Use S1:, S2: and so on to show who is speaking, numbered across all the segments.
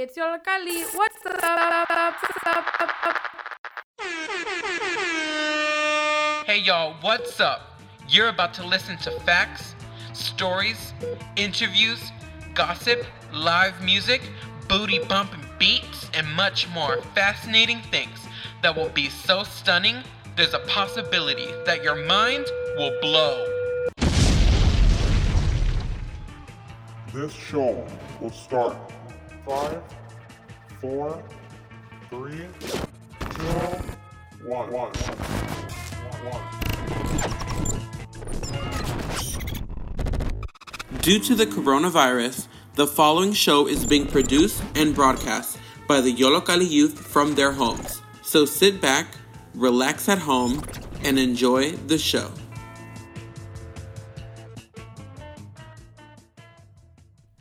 S1: Hey, it's Yollocalli. What's up?
S2: Hey y'all, what's up? You're about to listen to facts, stories, interviews, gossip, live music, booty bumping beats, and much more fascinating things that will be so stunning, there's a possibility that your mind will blow.
S3: This show will start five, four, three, two, one. one.
S4: Due to the coronavirus, the following show is being produced and broadcast by the Yollocalli youth from their homes. So sit back, relax at home, and enjoy the show.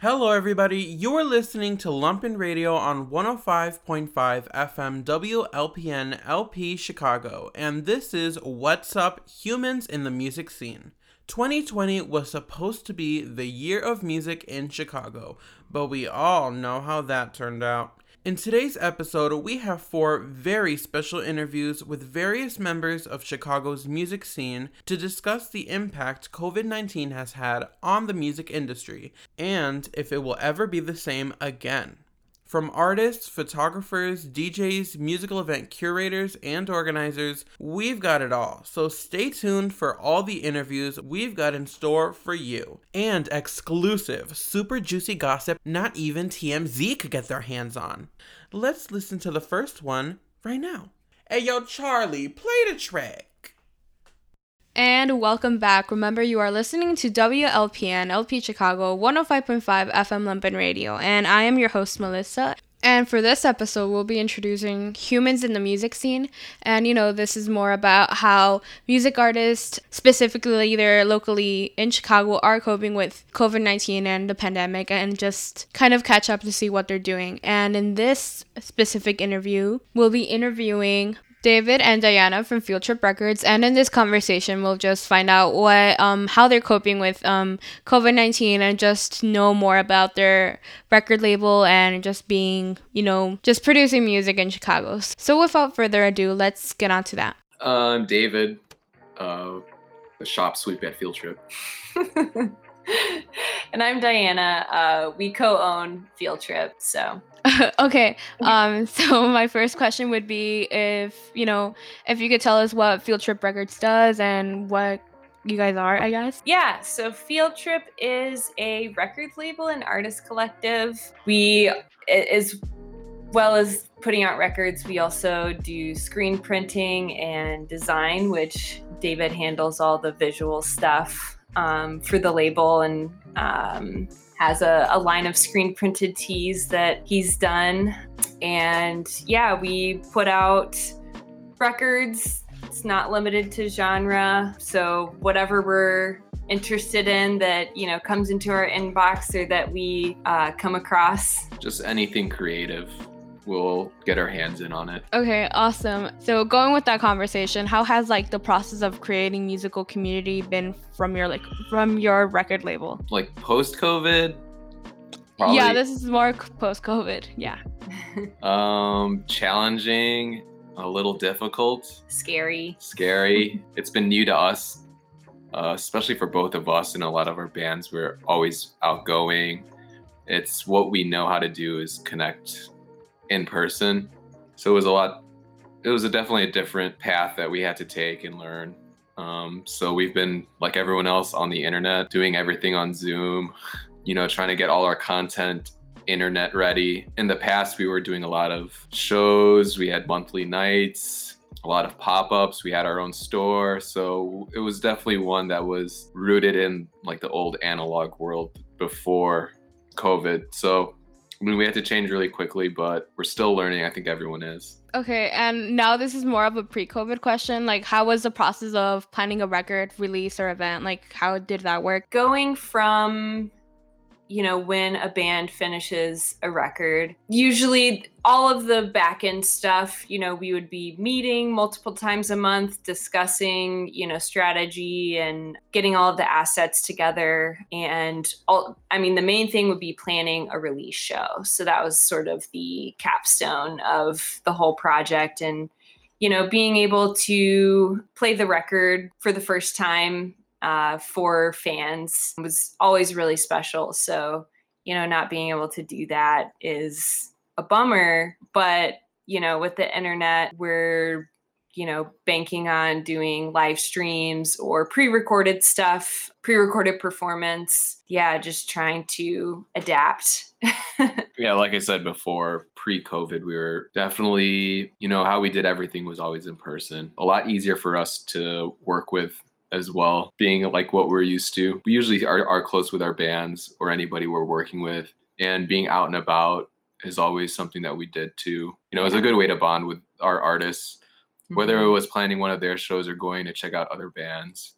S4: Hello, everybody. You're listening to Lumpen Radio on 105.5 FM WLPN LP Chicago, and this is What's Up Humans in the Music Scene. 2020 was supposed to be the year of music in Chicago, but we all know how that turned out. In today's episode, we have four very special interviews with various members of Chicago's music scene to discuss the impact COVID 19 has had on the music industry and if it will ever be the same again. From artists, photographers, DJs, musical event curators, and organizers, we've got it all. So stay tuned for all the interviews we've got in store for you. And exclusive, super juicy gossip not even TMZ could get their hands on. Let's listen to the first one right now. Hey yo, Charlie, play the track.
S1: And welcome back. Remember, you are listening to WLPN LP Chicago 105.5 FM Lumpen Radio, and I am your host, Melissa. And for this episode, we'll be introducing humans in the music scene. And, you know, this is more about how music artists, specifically either locally in Chicago, are coping with COVID 19 and the pandemic and just kind of catch up to see what they're doing. And in this specific interview, we'll be interviewing David and Diana from Field Trip Records, and in this conversation, we'll just find out what um, how they're coping with um, COVID nineteen, and just know more about their record label and just being, you know, just producing music in Chicago. So, without further ado, let's get on to that.
S5: Uh, I'm David, uh, the shop sweep at Field Trip.
S6: and I'm Diana. Uh, we co-own Field Trip, so
S1: okay. Um, so my first question would be if you know if you could tell us what Field Trip Records does and what you guys are, I guess.
S6: Yeah. So Field Trip is a record label and artist collective. We as well as putting out records, we also do screen printing and design, which David handles all the visual stuff um, for the label and. Um, has a, a line of screen printed tees that he's done. And yeah, we put out records. It's not limited to genre. So whatever we're interested in that you know comes into our inbox or that we uh, come across
S5: just anything creative we'll get our hands in on it.
S1: Okay, awesome. So going with that conversation, how has like the process of creating musical community been from your like from your record label?
S5: Like post COVID?
S1: Yeah, this is more post COVID. Yeah.
S5: um challenging, a little difficult,
S6: scary.
S5: Scary. it's been new to us. Uh, especially for both of us and a lot of our bands, we're always outgoing. It's what we know how to do is connect in person. So it was a lot. It was a definitely a different path that we had to take and learn. Um, so we've been like everyone else on the internet, doing everything on Zoom. You know, trying to get all our content internet ready. In the past, we were doing a lot of shows. We had monthly nights, a lot of pop ups. We had our own store. So it was definitely one that was rooted in like the old analog world before COVID. So I mean, we had to change really quickly, but we're still learning. I think everyone is.
S1: Okay, and now this is more of a pre-COVID question. Like, how was the process of planning a record release or event? Like, how did that work?
S6: Going from you know, when a band finishes a record, usually all of the back end stuff, you know, we would be meeting multiple times a month, discussing, you know, strategy and getting all of the assets together. And all, I mean, the main thing would be planning a release show. So that was sort of the capstone of the whole project. And, you know, being able to play the record for the first time uh, for fans was always really special. So, you know, not being able to do that is a bummer. But, you know, with the internet, we're, you know, banking on doing live streams or pre recorded stuff, pre recorded performance. Yeah, just trying to adapt.
S5: yeah, like I said before, pre COVID, we were definitely, you know, how we did everything was always in person. A lot easier for us to work with as well, being like what we're used to. We usually are, are close with our bands or anybody we're working with, and being out and about is always something that we did too. You know, it's a good way to bond with our artists, whether it
S6: Mhm.
S5: was planning one of their shows or going to check out other bands.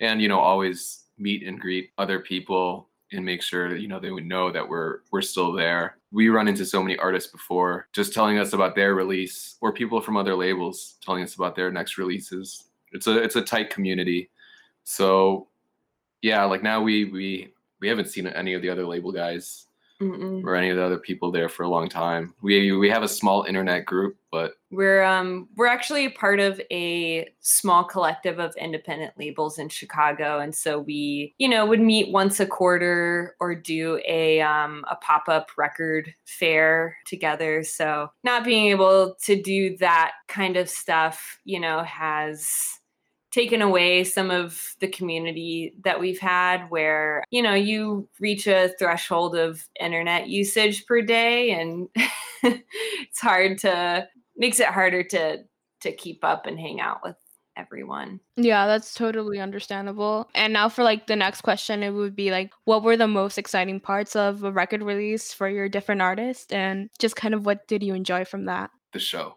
S5: And, you know, always meet and greet other people and make sure that, you know, they would know that we're we're still there. We run into so many artists before just telling us about their release or people from other labels telling us about their next releases. It's a it's a tight community. So yeah, like now we we we haven't seen any of the other label guys
S6: Mm-mm.
S5: or any of the other people there for a long time. We we have a small internet group, but
S6: We're um we're actually part of a small collective of independent labels in Chicago, and so we you know would meet once a quarter or do a um a pop up record fair together. So not being able to do that kind of stuff, you know, has taken away some of the community that we've had where you know you reach a threshold of internet usage per day and it's hard to makes it harder to to keep up and hang out with everyone
S1: Yeah, that's totally understandable. And now for like the next question, it would be like, what were the most exciting parts of a record release for your different artists, and just kind of what did you enjoy from that?
S5: the show.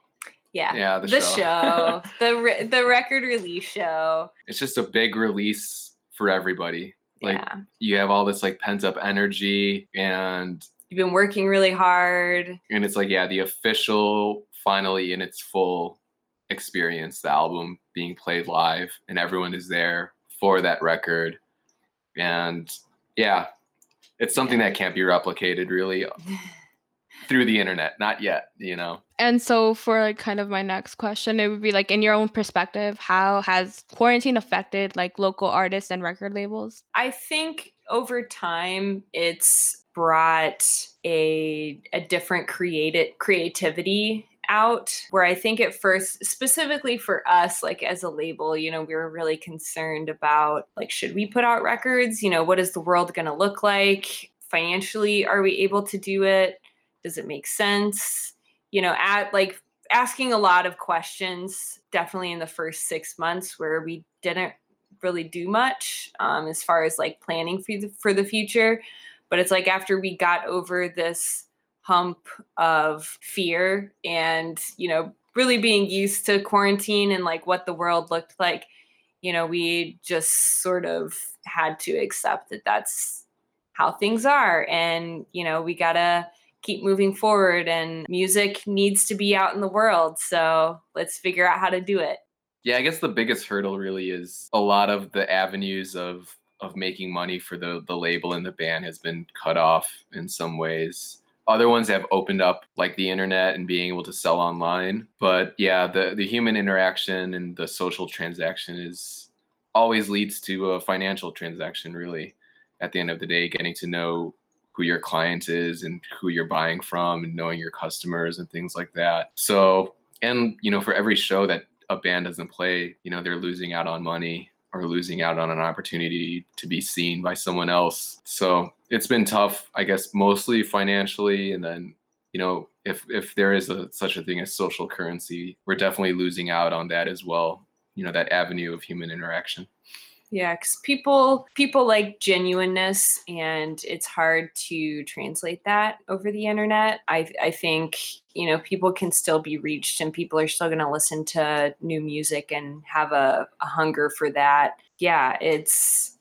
S6: Yeah.
S5: Yeah, the,
S6: the
S5: show.
S6: show. The re- the record release show.
S5: It's just a big release for everybody. Like
S6: yeah.
S5: you have all this like pent up energy and
S6: you've been working really hard.
S5: And it's like yeah, the official finally in its full experience, the album being played live and everyone is there for that record. And yeah, it's something that can't be replicated really through the internet. Not yet, you know.
S1: And so for like kind of my next question, it would be like in your own perspective, how has quarantine affected like local artists and record labels?
S6: I think over time it's brought a a different creative creativity out where I think at first specifically for us like as a label you know we were really concerned about like should we put out records you know what is the world going to look like financially are we able to do it does it make sense you know at like asking a lot of questions definitely in the first 6 months where we didn't really do much um, as far as like planning for the, for the future. But it's like after we got over this hump of fear and, you know, really being used to quarantine and like what the world looked like, you know, we just sort of had to accept that that's how things are. And, you know, we got to keep moving forward and music needs to be out in the world. So let's figure out how to do it.
S5: Yeah, I guess the biggest hurdle really is a lot of the avenues of of making money for the the label and the band has been cut off in some ways. Other ones have opened up like the internet and being able to sell online. But yeah, the the human interaction and the social transaction is always leads to a financial transaction really at the end of the day getting to know who your client is and who you're buying from and knowing your customers and things like that. So, and you know, for every show that a band doesn't play, you know, they're losing out on money or losing out on an opportunity to be seen by someone else. So it's been tough, I guess, mostly financially. And then, you know, if if there is a, such a thing as social currency, we're definitely losing out on that as well. You know, that avenue of human interaction.
S6: Yeah, because people people like genuineness, and it's hard to translate that over the internet. I I think you know people can still be reached, and people are still going to listen to new music and have a, a hunger for that. Yeah, it's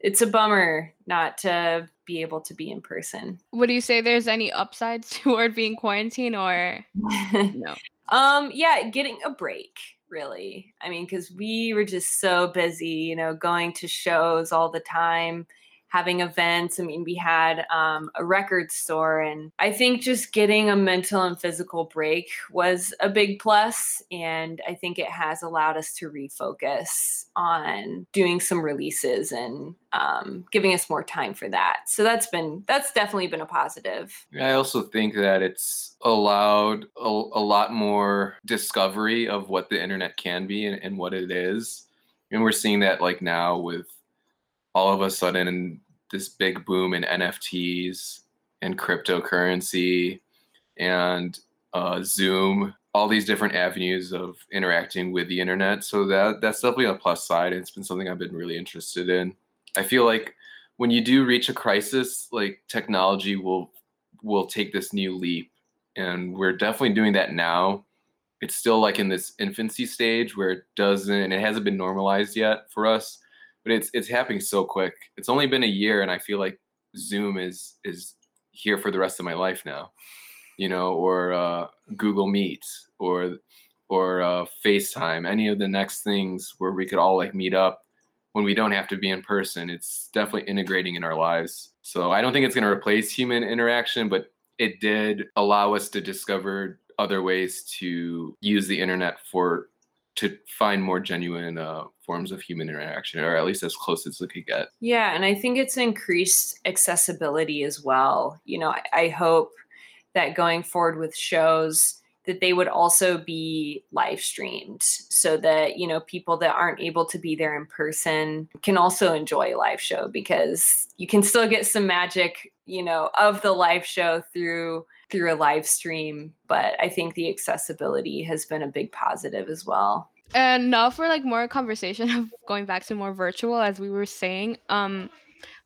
S6: it's a bummer not to be able to be in person.
S1: Would you say there's any upsides toward being quarantined or no?
S6: um, yeah, getting a break, really. I mean, because we were just so busy, you know, going to shows all the time having events. I mean, we had um, a record store, and I think just getting a mental and physical break was a big plus. And I think it has allowed us to refocus on doing some releases and um, giving us more time for that. So that's been that's definitely been a positive.
S5: I also think that it's allowed a, a lot more discovery of what the internet can be and, and what it is. And we're seeing that like now with all of a sudden this big boom in NFTs and cryptocurrency and uh, Zoom, all these different avenues of interacting with the internet. So that that's definitely a plus side. It's been something I've been really interested in. I feel like when you do reach a crisis, like technology will will take this new leap, and we're definitely doing that now. It's still like in this infancy stage where it doesn't, it hasn't been normalized yet for us but it's it's happening so quick. It's only been a year, and I feel like Zoom is is here for the rest of my life now, you know, or uh, Google Meet or or uh, FaceTime, any of the next things where we could all like meet up when we don't have to be in person. It's definitely integrating in our lives. So I don't think it's going to replace human interaction, but it did allow us to discover other ways to use the internet for to find more genuine uh, forms of human interaction, or at least as close as it could get.
S6: Yeah, and I think it's increased accessibility as well. You know, I, I hope that going forward with shows that they would also be live streamed so that you know people that aren't able to be there in person can also enjoy a live show because you can still get some magic you know of the live show through through a live stream but i think the accessibility has been a big positive as well
S1: and now for like more conversation of going back to more virtual, as we were saying. Um,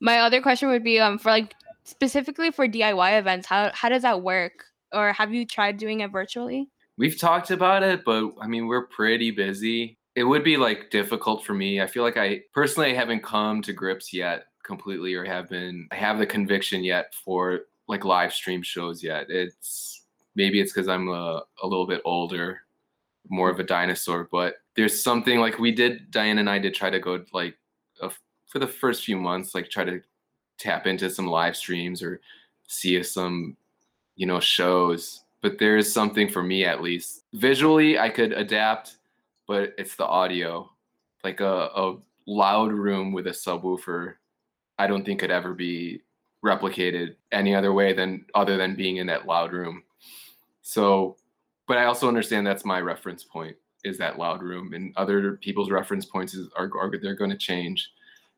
S1: my other question would be um for like specifically for DIY events, how how does that work? Or have you tried doing it virtually?
S5: We've talked about it, but I mean we're pretty busy. It would be like difficult for me. I feel like I personally haven't come to grips yet completely or have been I have the conviction yet for like live stream shows yet. It's maybe it's because I'm a, a little bit older more of a dinosaur. But there's something like we did. Diane and I did try to go like a, for the first few months, like try to tap into some live streams or see some, you know, shows. But there is something for me at least. Visually, I could adapt, but it's the audio. Like a, a loud room with a subwoofer, I don't think could ever be replicated any other way than other than being in that loud room. So but I also understand that's my reference point is that loud room, and other people's reference points is, are, are they're going to change.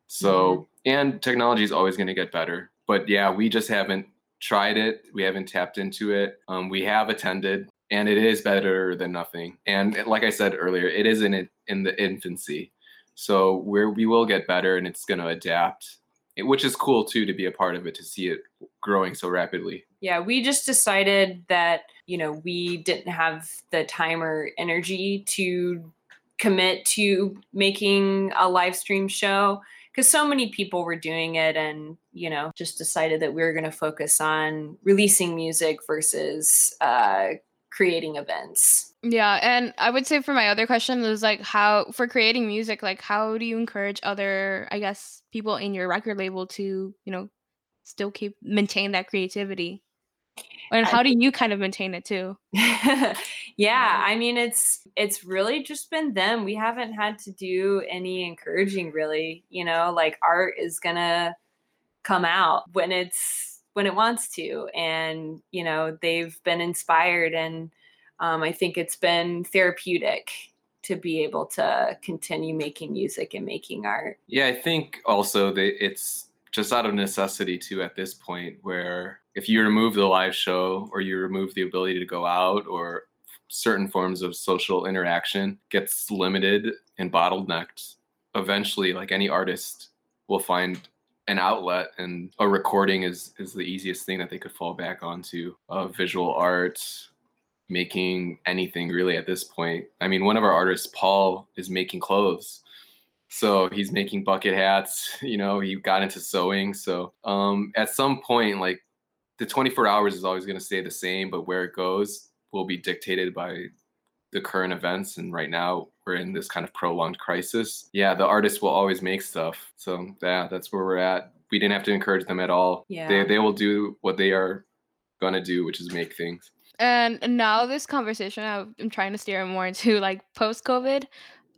S5: So mm-hmm. and technology is always going to get better. But yeah, we just haven't tried it. We haven't tapped into it. Um, we have attended, and it is better than nothing. And like I said earlier, it is in in the infancy. So where we will get better, and it's going to adapt, which is cool too to be a part of it to see it growing so rapidly.
S6: Yeah, we just decided that you know we didn't have the time or energy to commit to making a live stream show because so many people were doing it and you know just decided that we were going to focus on releasing music versus uh, creating events.
S1: Yeah and i would say for my other question is like how for creating music like how do you encourage other i guess people in your record label to you know still keep maintain that creativity? And how do you kind of maintain it too?
S6: Yeah um, i mean it's it's really just been them. We haven't had to do any encouraging really you know like art is gonna come out when it's when it wants to and you know they've been inspired and um, i think it's been therapeutic to be able to continue making music and making art.
S5: Yeah i think also that it's just out of necessity too at this point where if you remove the live show or you remove the ability to go out or certain forms of social interaction gets limited and bottlenecked eventually like any artist will find an outlet and a recording is is the easiest thing that they could fall back onto uh, visual art making anything really at this point i mean one of our artists paul is making clothes So he's making bucket hats. You know, he got into sewing. So um, at some point, like the 24 hours is always going to stay the same, but where it goes will be dictated by the current events. And right now, we're in this kind of prolonged crisis. Yeah, the artists will always make stuff. So yeah, that's where we're at. We didn't have to encourage them at all.
S6: Yeah.
S5: They they will do what they are gonna do, which is make things.
S1: And now this conversation, I'm trying to steer it more into like post COVID.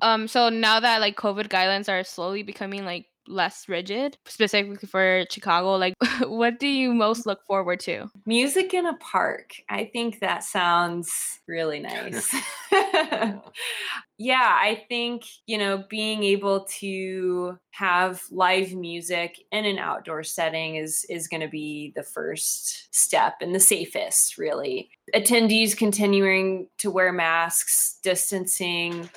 S1: Um, so now that like COVID guidelines are slowly becoming like less rigid, specifically for Chicago, like what do you most look forward to?
S6: Music in a park. I think that sounds really nice. yeah, I think, you know, being able to have live music in an outdoor setting is is going to be the first step and the safest, really. Attendees continuing to wear masks, distancing,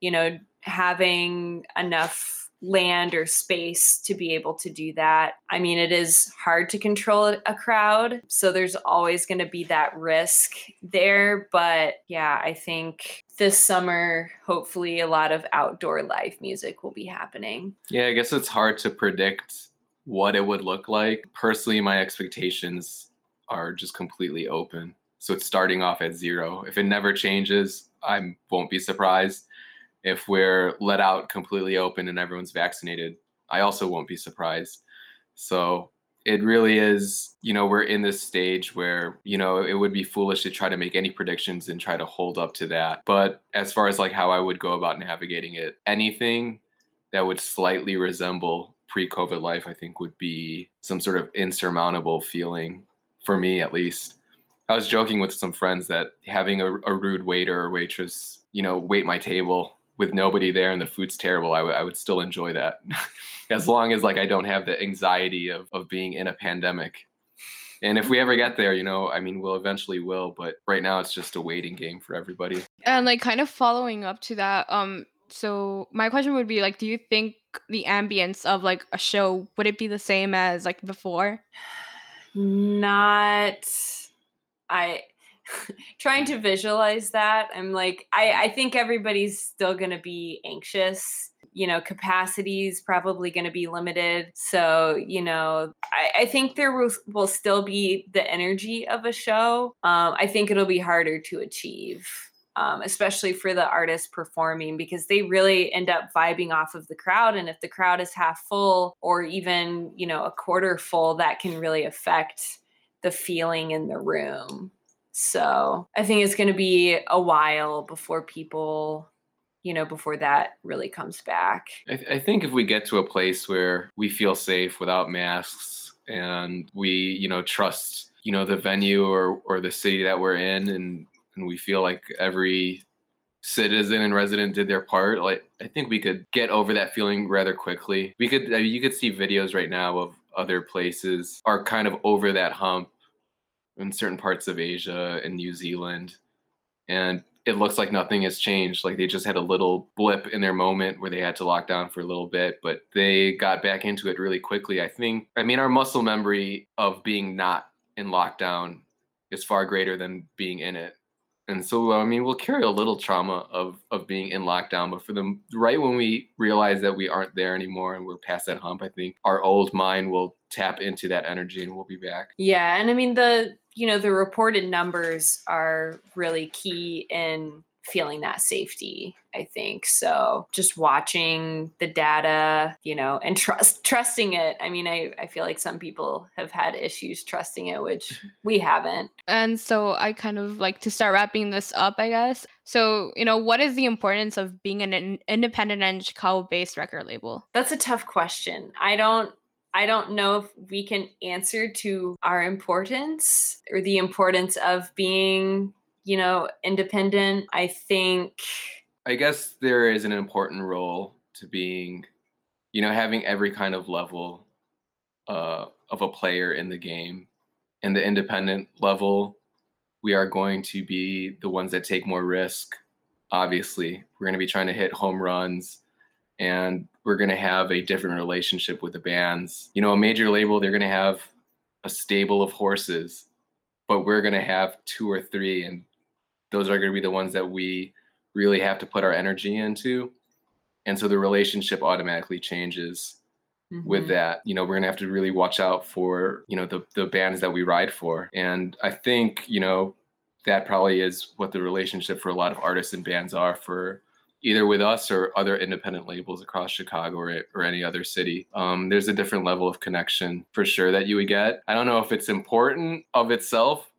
S6: you know, having enough land or space to be able to do that. I mean, it is hard to control a crowd, so there's always going to be that risk there. But yeah, I think this summer, hopefully, a lot of outdoor live music will be happening.
S5: Yeah, I guess it's hard to predict what it would look like. Personally, my expectations are just completely open. So it's starting off at zero. If it never changes, I won't be surprised if we're let out completely open and everyone's vaccinated, I also won't be surprised. So it really is, you know, we're in this stage where, you know, it would be foolish to try to make any predictions and try to hold up to that. But as far as like how I would go about navigating it, anything that would slightly resemble pre COVID life, I think would be some sort of insurmountable feeling for me at least. I was joking with some friends that having a, a rude waiter or waitress, you know, wait my table with nobody there and the food's terrible, I, w- I would still enjoy that. as long as like I don't have the anxiety of, of being in a pandemic. And if we ever get there, you know, I mean, we'll eventually will, but right now it's just a waiting game for everybody.
S1: And like kind of following up to that, um, so my question would be like, do you think the ambience of like a show would it be the same as like before?
S6: Not I trying to visualize that i'm like i i think everybody's still going to be anxious you know capacity is probably going to be limited. So you know I, I, think there will, will still be the energy of a show. Um, i think it'll be harder to achieve um, especially for the artists performing because they really end up vibing off of the crowd. And if the crowd is half full or even you know a quarter full that can really affect the feeling in the room so I think it's going to be a while before people, you know, before that really comes back.
S5: I, th- I think if we get to a place where we feel safe without masks and we, you know, trust, you know, the venue or, or the city that we're in and, and we feel like every citizen and resident did their part like i think we could get over that feeling rather quickly we could I mean, you could see videos right now of other places are kind of over that hump in certain parts of Asia and New Zealand. And it looks like nothing has changed. Like they just had a little blip in their moment where they had to lock down for a little bit, but they got back into it really quickly. I think, I mean, our muscle memory of being not in lockdown is far greater than being in it. And so, I mean, we'll carry a little trauma of, of being in lockdown, but for them, right when we realize that we aren't there anymore and we're past that hump, I think our old mind will tap into that energy and we'll be back.
S6: Yeah. And I mean, the, you know the reported numbers are really key in feeling that safety i think. So just watching the data you know and trust trusting it. I mean i i feel like some people have had issues trusting it which we haven't.
S1: And so i kind of like to start wrapping this up i guess. So you know what is the importance of being an independent and chicago based record label?
S6: That's a tough question. I don't I don't know if we can answer to our importance or the importance of being, you know, independent. I think.
S5: I guess there is an important role to being, you know, having every kind of level uh, of a player in the game. In the independent level, we are going to be the ones that take more risk. Obviously, we're going to be trying to hit home runs and we're going to have a different relationship with the bands. You know, a major label, they're going to have a stable of horses, but we're going to have two or three, and those are going to be the ones that we really have to put our energy into. and so the relationship automatically changes with
S6: Mhm.
S5: that you know we're gonna have to really watch out for you know the, the bands that we ride for and i think you know that probably is what the relationship for a lot of artists and bands are for either with us or other independent labels across chicago or, or any other city. Um, there's a different level of connection for sure that you would get. I don't know if it's important of itself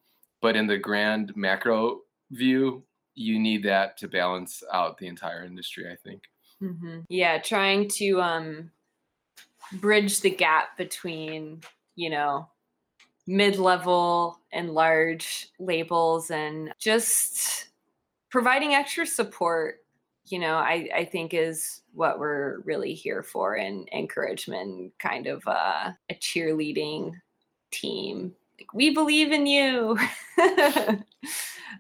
S5: but in the grand macro view you need that to balance out the entire industry i think.
S6: Mhm. Yeah, trying to um bridge the gap between, you know, mid-level and large labels and just providing extra support, you know, I I think is what we're really here for and encouragement, kind of uh, a cheerleading team. Like we believe in you.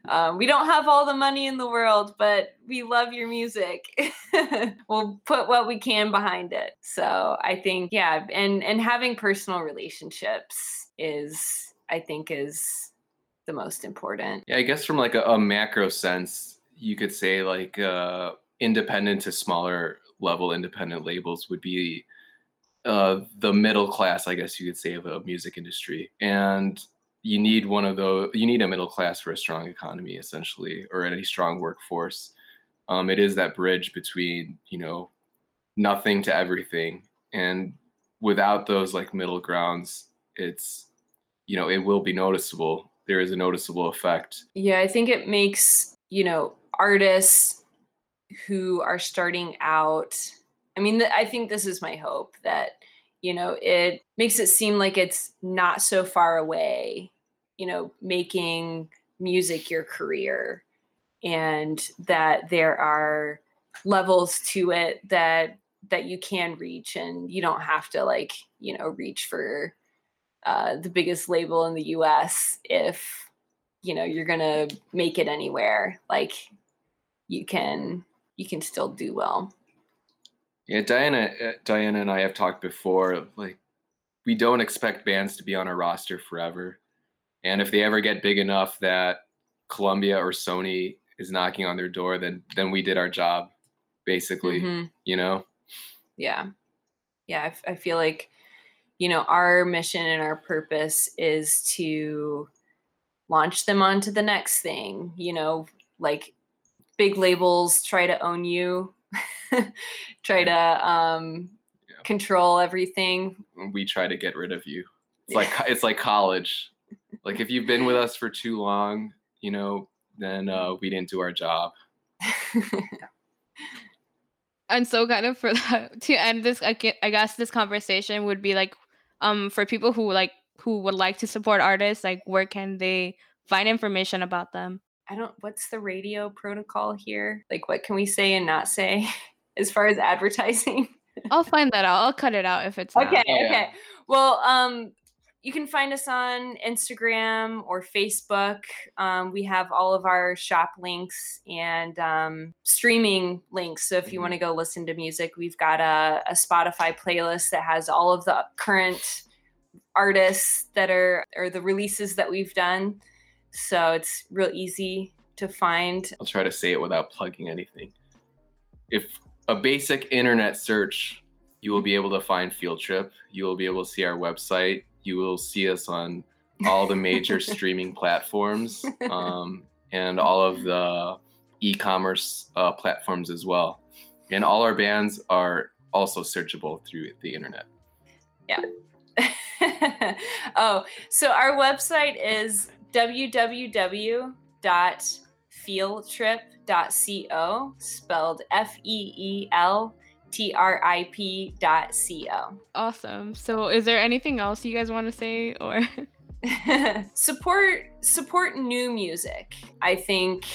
S6: um, we don't have all the money in the world, but we love your music. we'll put what we can behind it. So I think, yeah, and and having personal relationships is, I think, is the most important.
S5: Yeah, I guess from like a, a macro sense, you could say like uh, independent to smaller level independent labels would be uh, the middle class, I guess you could say, of a music industry. And you need one of those. You need a middle class for a strong economy, essentially, or any strong workforce. Um, it is that bridge between you know nothing to everything, and without those like middle grounds, it's you know it will be noticeable. There is a noticeable effect.
S6: Yeah, I think it makes, you know, artists who are starting out. I mean, I think this is my hope that, you know, it makes it seem like it's not so far away, you know, making music your career and that there are levels to it that that you can reach and you don't have to like, you know, reach for uh, the biggest label in the US if you know you're gonna make it anywhere like you can you can still do well
S5: Yeah, Diana, uh, Diana and I have talked before. Like, we don't expect bands to be on our roster forever, and if they ever get big enough that Columbia or Sony is knocking on their door, then then we did our job, basically.
S6: Mhm.
S5: You know.
S6: yeah yeah I, f- I feel like you know our mission and our purpose is to launch them onto the next thing you know like big labels try to own you try to um
S5: Yeah.
S6: control everything
S5: We try to get rid of you. It's like it's like college. Like if you've been with us for too long, you know, then uh, we didn't do our job.
S1: And so, kind of for that, to end this, I I guess this conversation would be like, um, for people who like who would like to support artists, like where can they find information about them?
S6: I don't what's the radio protocol here? Like what can we say and not say as far as advertising?
S1: I'll find that out. I'll cut it out if it's not.
S6: okay,
S5: Yeah.
S6: okay. Well, um you can find us on Instagram or Facebook. Um, we have all of our shop links and um, streaming links. So if you want to go listen to music, we've got a, a Spotify playlist that has all of the current artists that are or the releases that we've done. So it's real easy to find.
S5: I'll try to say it without plugging anything. If a basic internet search, you will be able to find Field Trip. You will be able to see our website. You will see us on all the major streaming platforms um, and all of the e-commerce uh, platforms as well. And all our bands are also searchable through the internet. Yeah.
S6: oh, so our website is www.feeltrip.co, spelled F E E L T R I P dot C O.
S1: Awesome. So, is there anything else you guys want to say, or
S6: support support new music. I think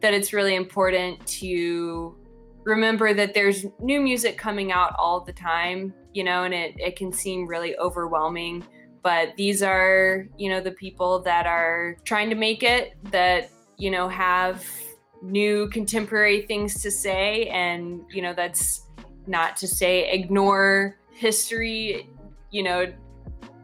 S6: that it's really important to remember that there's new music coming out all the time, you know, and it, it can seem really overwhelming. But these are, you know, the people that are trying to make it, that, you know, have new contemporary things to say. And, you know, that's not to say ignore history, you know,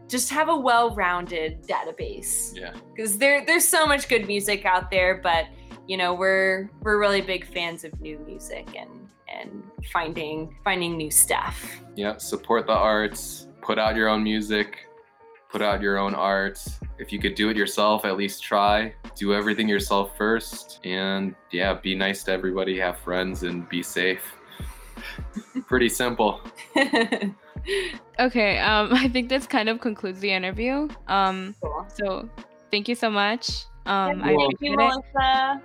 S6: just have a well-rounded database
S5: Yeah.
S6: because there there's so much good music out there but you know we're we're really big fans of new music and and finding finding new stuff.
S5: Yeah, support the arts, put out your own music, put out your own art. If you could do it yourself, at least try. Do everything yourself first. And yeah, be nice to everybody, have friends, and be safe. Pretty simple.
S1: Okay, um, I think this kind of concludes the interview. Um,
S6: Cool.
S1: so thank you so much. Um, I
S6: Thank you,
S1: appreciate it.
S6: Melissa.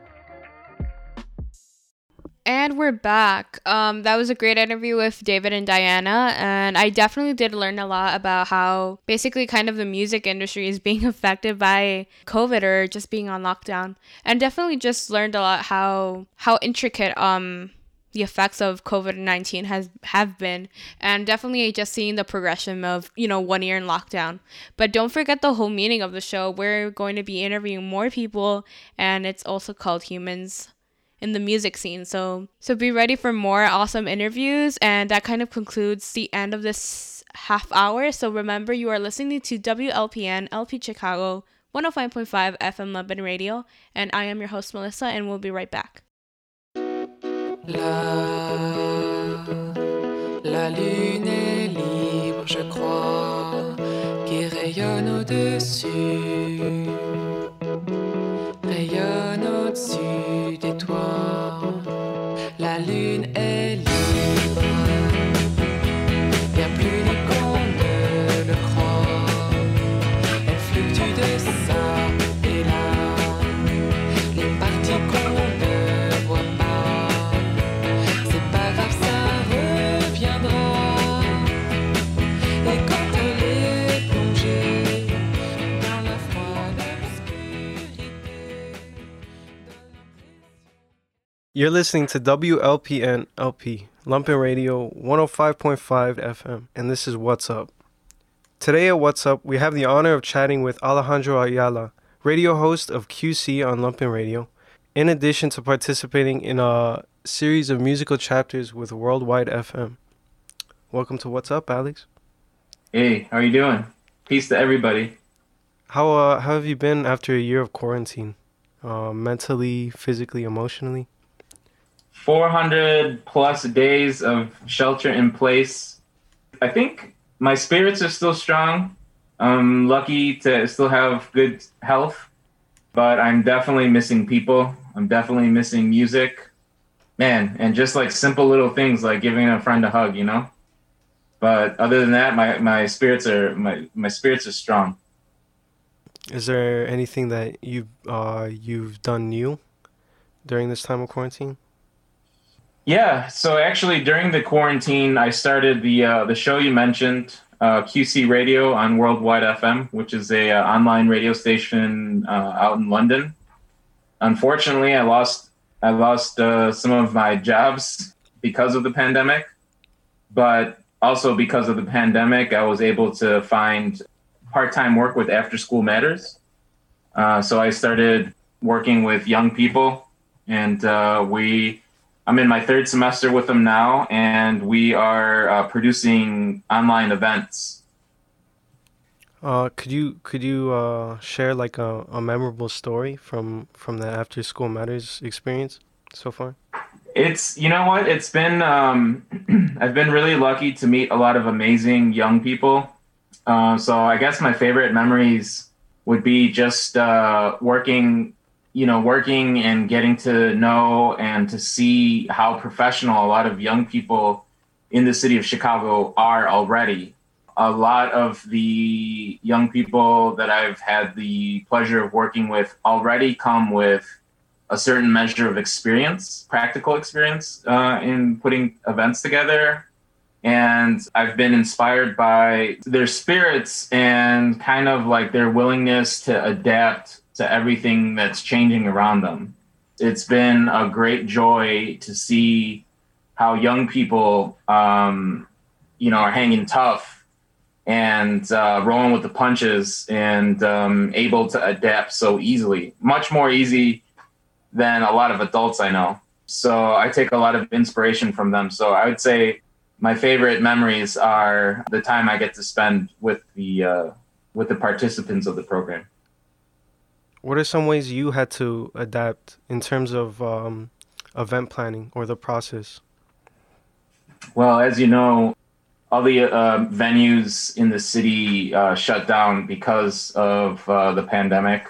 S1: And we're back. Um, that was a great interview with David and Diana, and I definitely did learn a lot about how basically kind of the music industry is being affected by COVID or just being on lockdown, and definitely just learned a lot how how intricate um the effects of COVID nineteen has have been, and definitely just seeing the progression of you know one year in lockdown. But don't forget the whole meaning of the show. We're going to be interviewing more people, and it's also called Humans in the music scene. So so be ready for more awesome interviews and that kind of concludes the end of this half hour. So remember you are listening to WLPN LP Chicago 105.5 FM Lumpen Radio and I am your host Melissa and we'll be right back.
S7: La, la lune est libre, je crois, qui rayonne au-dessus, La lune est
S8: You're listening to WLPN LP, Lumpen Radio 105.5 FM, and this is What's Up. Today at What's Up, we have the honor of chatting with Alejandro Ayala, radio host of QC on Lumpen Radio, in addition to participating in a series of musical chapters with Worldwide FM. Welcome to What's Up, Alex.
S9: Hey, how you doing? Peace to everybody.
S8: How uh, how have you been after a year of quarantine? Uh, mentally, physically, emotionally?
S9: 400 plus days of shelter in place. I think my spirits are still strong. I'm lucky to still have good health, but I'm definitely missing people. I'm definitely missing music. Man, and just like simple little things like giving a friend a hug, you know? But other than that, my, my spirits are my, my spirits are strong.
S8: Is there anything that you uh you've done new during this time of quarantine?
S9: Yeah, so actually during the quarantine, I started the uh, the show you mentioned, uh, QC Radio on Worldwide FM, which is a uh, online radio station uh, out in London. Unfortunately, I lost I lost uh, some of my jobs because of the pandemic, but also because of the pandemic, I was able to find part time work with After School Matters. Uh, so I started working with young people, and we I'm in my third semester with them now, and we are uh, producing online events.
S8: Uh, could you could you uh share like a, a memorable story from from the after school matters experience so far?
S9: It's you know what it's been. Um, I've been really lucky to meet a lot of amazing young people. Uh, so I guess my favorite memories would be just uh, working, you know, working and getting to know and to see how professional a lot of young people in the city of Chicago are already. A lot of the young people that I've had the pleasure of working with already come with a certain measure of experience, practical experience uh, in putting events together. And I've been inspired by their spirits and kind of like their willingness to adapt to everything that's changing around them. It's been a great joy to see how young people, um, you know, are hanging tough and uh, rolling with the punches and um, able to adapt so easily, much more easy than a lot of adults I know. So I take a lot of inspiration from them. So I would say my favorite memories are the time I get to spend with the uh, with the participants of the program.
S8: What are some ways you had to adapt in terms of um, event planning or the process?
S9: Well, as you know, all the uh, venues in the city uh, shut down because of uh, the pandemic.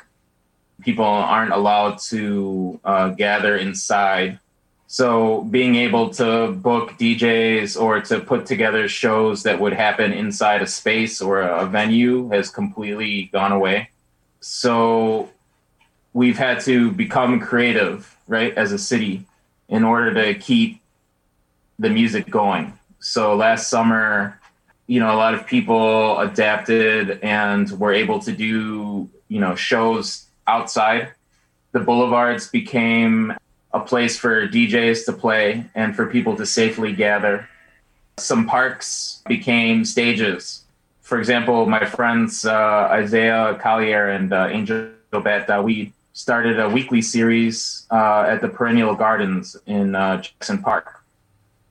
S9: People aren't allowed to uh, gather inside. So, being able to book DJs or to put together shows that would happen inside a space or a venue has completely gone away. So, we've had to become creative, right, as a city in order to keep the music going. So last summer, you know, a lot of people adapted and were able to do, you know, shows outside. The boulevards became a place for DJs to play and for people to safely gather. Some parks became stages. For example, my friends uh, Isaiah Collier and uh, Angel Bat Dawid started a weekly series uh, at the Perennial Gardens in uh, Jackson Park.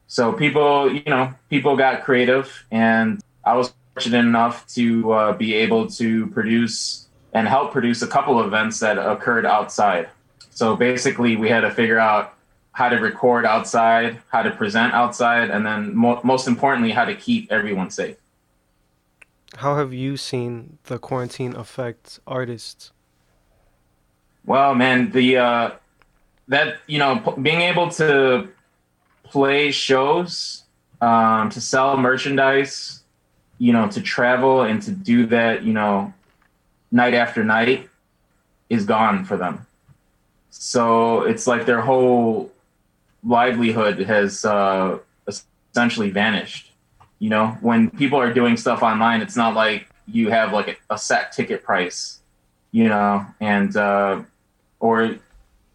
S9: So people, you know, people got creative, and I was fortunate enough to uh, be able to produce and help produce a couple of events that occurred outside. So basically, we had to figure out how to record outside, how to present outside, and then mo- most importantly, how to keep everyone safe.
S8: How have you seen the quarantine affect artists?
S9: Well, man, the uh, that you know, p- being able to play shows, um, to sell merchandise, you know, to travel and to do that, you know, night after night, is gone for them. So it's like their whole livelihood has uh, essentially vanished. You know, when people are doing stuff online, it's not like you have like a, set ticket price, you know, and uh, or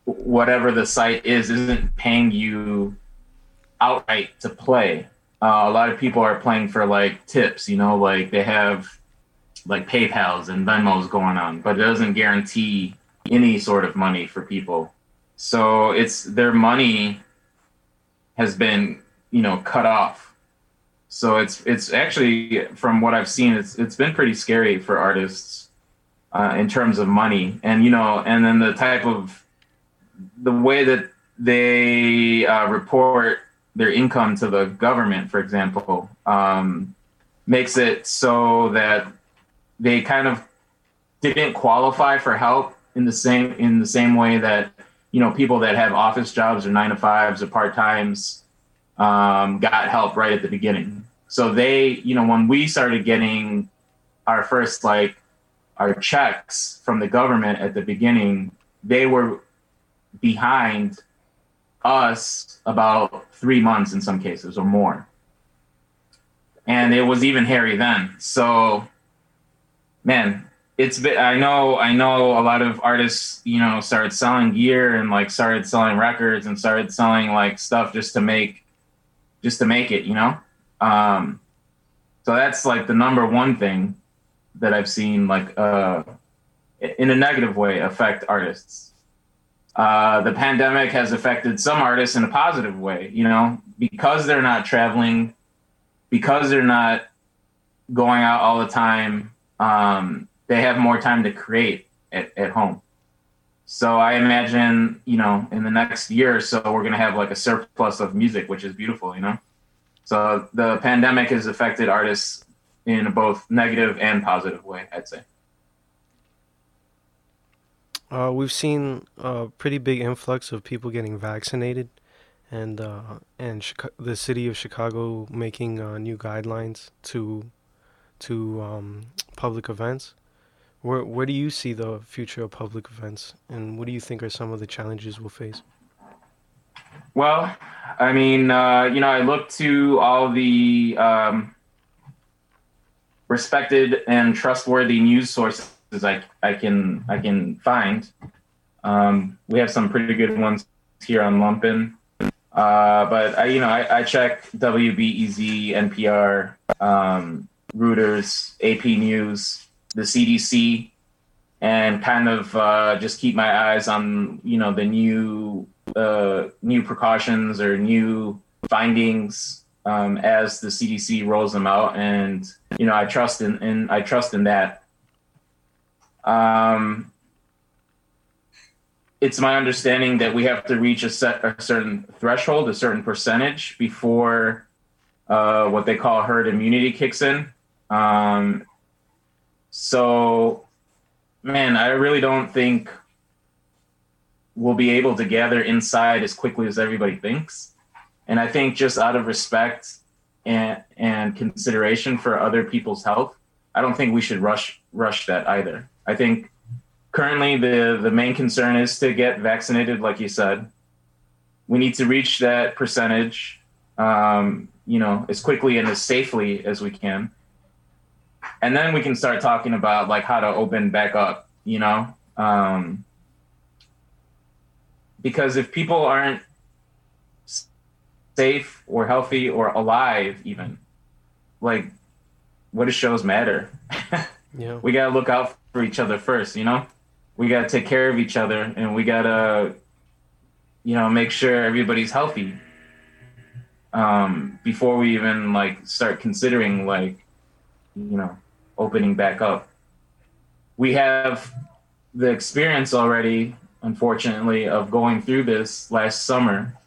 S9: whatever the site is isn't paying you outright to play. Uh, a lot of people are playing for like tips, you know, like they have like PayPal's and Venmo's going on, but it doesn't guarantee any sort of money for people. So it's their money has been, you know, cut off. So it's it's actually from what I've seen, it's it's been pretty scary for artists uh, in terms of money, and you know, and then the type of the way that they uh, report their income to the government, for example, um, makes it so that they kind of didn't qualify for help in the same in the same way that you know people that have office jobs or nine to fives or part times um, got help right at the beginning. So they, you know, when we started getting our first like our checks from the government at the beginning, they were behind us about three months in some cases or more. And it was even hairy then. So, man, it's been, I know, I know a lot of artists, you know, started selling gear and like started selling records and started selling like stuff just to make, just to make it, you know? Um, so that's like the number one thing that I've seen like, uh, in a negative way affect artists uh, the pandemic has affected some artists in a positive way, you know, because they're not traveling, because they're not going out all the time, um, they have more time to create at, at home. So I imagine, you know, in the next year or so, we're going to have like a surplus of music, which is beautiful, you know? So the pandemic has affected artists in a both negative and positive way, I'd say.
S8: Uh, we've seen a pretty big influx of people getting vaccinated, and uh, and Chica- the city of Chicago making uh, new guidelines to to um, public events. Where where do you see the future of public events, and what do you think are some of the challenges we'll face?
S9: Well, I mean, uh, you know, I look to all the um, respected and trustworthy news sources I, I can I can find. Um, we have some pretty good ones here on Lumpen, uh, but I you know I, I check WBEZ, NPR, um, Reuters, AP News, the CDC, and kind of uh, just keep my eyes on you know the new uh, new precautions or new findings um, as the CDC rolls them out, and you know I trust in, in I trust in that. Um, it's my understanding that we have to reach a set a certain threshold, a certain percentage before uh, what they call herd immunity kicks in. Um, so, man, I really don't think we'll be able to gather inside as quickly as everybody thinks. And I think just out of respect and and consideration for other people's health, I don't think we should rush rush that either. I think currently the the main concern is to get vaccinated, like you said. We need to reach that percentage, um, you know, as quickly and as safely as we can, and then we can start talking about like how to open back up. You know, um, because if people aren't safe or healthy or alive, even like, what does shows matter?
S8: Yeah.
S9: we gotta look out for each other first, you know? We gotta take care of each other and we gotta, you know, make sure everybody's healthy. Um, before we even like start considering like, you know, opening back up. We have the experience already, unfortunately, of going through this last summer.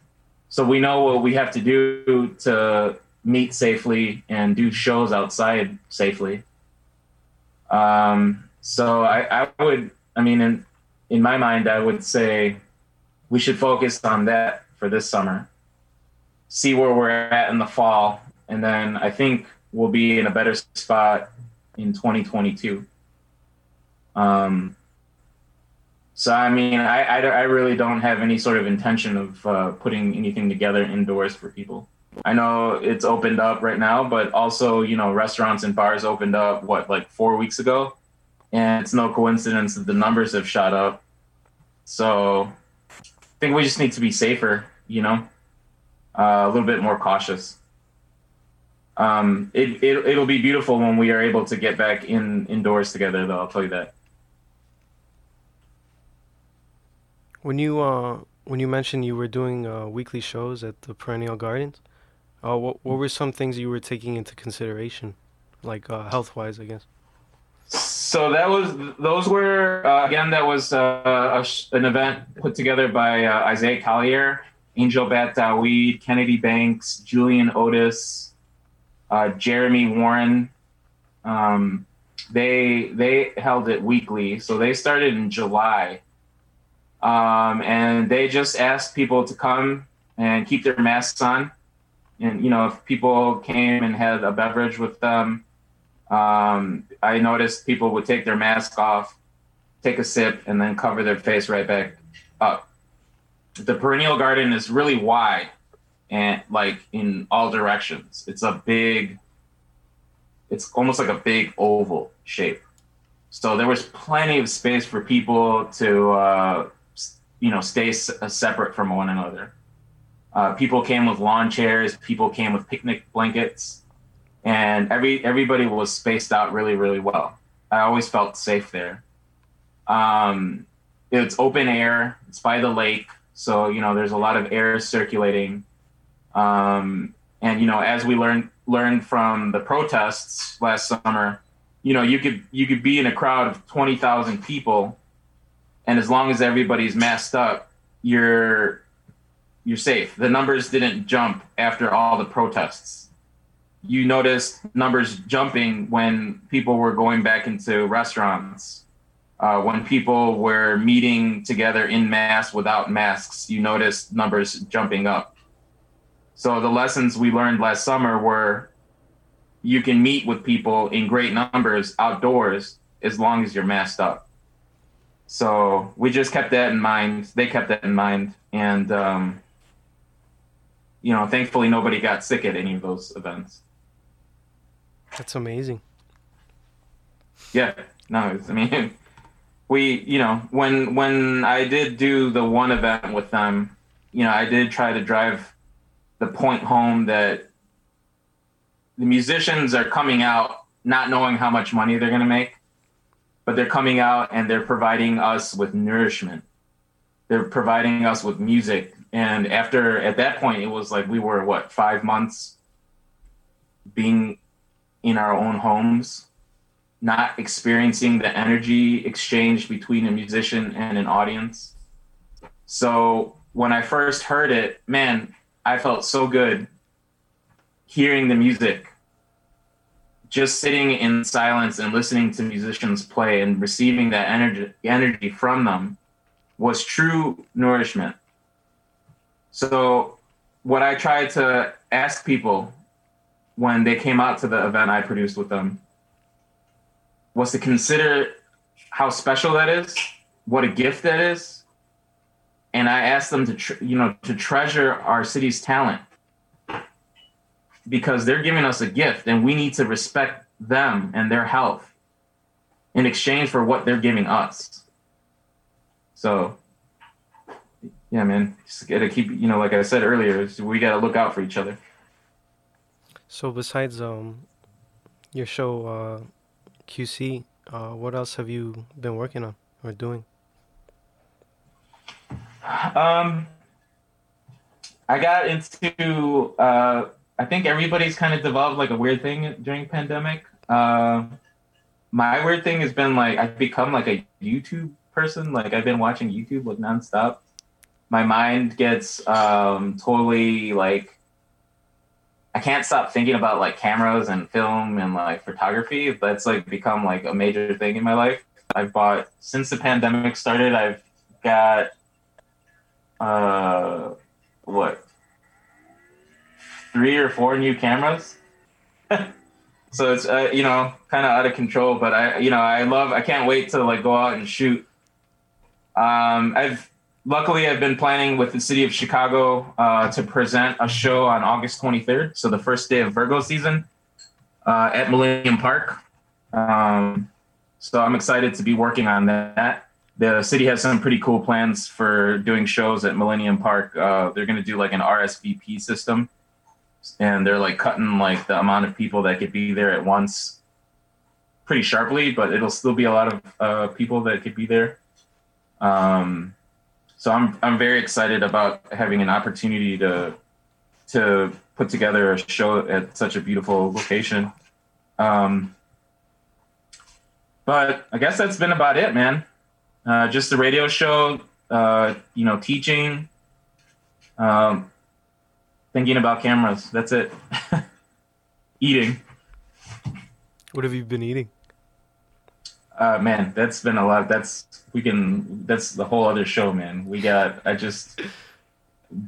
S9: So we know what we have to do to meet safely and do shows outside safely. Um, so I, I would, I mean, in, in my mind, I would say we should focus on that for this summer, see where we're at in the fall, and then I think we'll be in a better spot in 2022. Um, so I mean, I, I, I really don't have any sort of intention of uh, putting anything together indoors for people. I know it's opened up right now, but also, you know, restaurants and bars opened up what, like four weeks ago, and it's no coincidence that the numbers have shot up. So I think we just need to be safer, you know, uh, a little bit more cautious. Um, it, it it'll be beautiful when we are able to get back in indoors together, though. I'll tell you that.
S8: When you uh when you mentioned you were doing uh, weekly shows at the Perennial Gardens, uh, what what were some things you were taking into consideration, like uh, health wise, I guess?
S9: So that was those were uh, again that was uh, sh- an event put together by uh, Isaiah Collier, Angel Bat Dawid, Kennedy Banks, Julian Otis, Jeremy Warren. Um, they they held it weekly, so they started in July, um, and they just asked people to come and keep their masks on, and you know if people came and had a beverage with them um, I noticed people would take their mask off, take a sip, and then cover their face right back up. The perennial garden is really wide and like in all directions. It's a big, it's almost like a big oval shape. So there was plenty of space for people to, uh, you know, stay s- uh, separate from one another. Uh, people came with lawn chairs. People came with picnic blankets and every everybody was spaced out really really well. I always felt safe there. Um, it's open air. It's by the lake, so you know there's a lot of air circulating. Um, and you know, as we learned learned from the protests last summer, you know, you could you could be in a crowd of twenty thousand people, and as long as everybody's masked up, you're you're safe. The numbers didn't jump after all the protests you noticed numbers jumping when people were going back into restaurants. Uh, when people were meeting together in mass without masks, you noticed numbers jumping up. So the lessons we learned last summer were you can meet with people in great numbers outdoors as long as you're masked up. So we just kept that in mind. They kept that in mind. And, um, you know, thankfully nobody got sick at any of those events.
S8: That's amazing.
S9: Yeah, no, it's, I mean, we, you know, when when I did do the one event with them, you know, I did try to drive the point home that the musicians are coming out not knowing how much money they're going to make, but they're coming out and they're providing us with nourishment. They're providing us with music. And after, at that point, it was like we were, what, five months being in our own homes, not experiencing the energy exchange between a musician and an audience. So when I first heard it, man, I felt so good. hearing the music, just sitting in silence and listening to musicians play and receiving that energy energy from them was true nourishment. So what I tried to ask people when they came out to the event I produced with them was to consider how special that is, what a gift that is, and I asked them to tr- you know to treasure our city's talent because they're giving us a gift and we need to respect them and their health in exchange for what they're giving us. So yeah, man, just gotta keep you know like I said earlier, we gotta look out for each other.
S8: So besides um your show uh QC, uh what else have you been working on or doing?
S9: Um, I got into. Uh, I think everybody's kind of developed like a weird thing during pandemic. Uh, my weird thing has been like I've become like a YouTube person. Like I've been watching YouTube like nonstop. My mind gets um, totally like. I can't stop thinking about like cameras and film and like photography. That's like become like a major thing in my life. I've bought since the pandemic started. I've got uh what three or four new cameras. So it's uh, you know kind of out of control but i you know i love i can't wait to like go out and shoot. Um i've luckily i've been planning with the city of chicago uh, to present a show on august 23rd so the first day of virgo season uh, at millennium park. Um, so i'm excited to be working on that. The city has some pretty cool plans for doing shows at Millennium Park. Uh, they're going to do like an RSVP system, and they're like cutting like the amount of people that could be there at once pretty sharply, but it'll still be a lot of uh, people that could be there. Um, so I'm I'm very excited about having an opportunity to to put together a show at such a beautiful location. Um, but I guess that's been about it, man uh, just the radio show, uh, you know, teaching, um, thinking about cameras. That's it. Eating.
S8: What have you been eating?
S9: Uh, man, that's been a lot. That's we can. That's the whole other show, man. We got. I just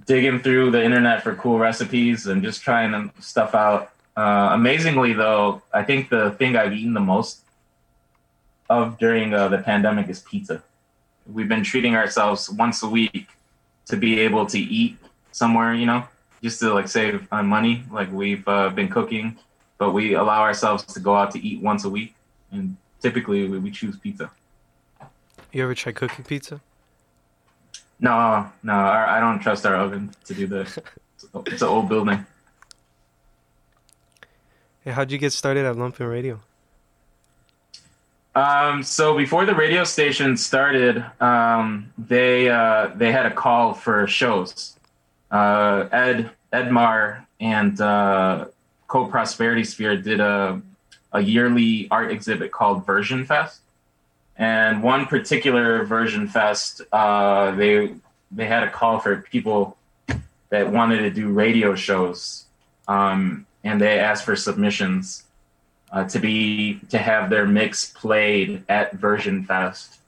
S9: digging through the internet for cool recipes and just trying stuff out. Uh, amazingly, though, I think the thing I've eaten the most of during uh, the pandemic is pizza. We've been treating ourselves once a week to be able to eat somewhere, you know, just to like save on money. Like we've uh, been cooking, but we allow ourselves to go out to eat once a week, and typically we, we choose pizza.
S8: You ever try cooking pizza?
S9: No, no, our, I don't trust our oven to do this. it's an old building.
S8: Hey, how'd you get started at Lumpen Radio?
S9: Um, so before the radio station started, um, they uh, they had a call for shows. Uh, Ed Edmar and uh, Co Prosperity Sphere did a a yearly art exhibit called Version Fest, and one particular Version Fest, uh, they they had a call for people that wanted to do radio shows, um, and they asked for submissions uh, to be to have their mix played at Version Fest,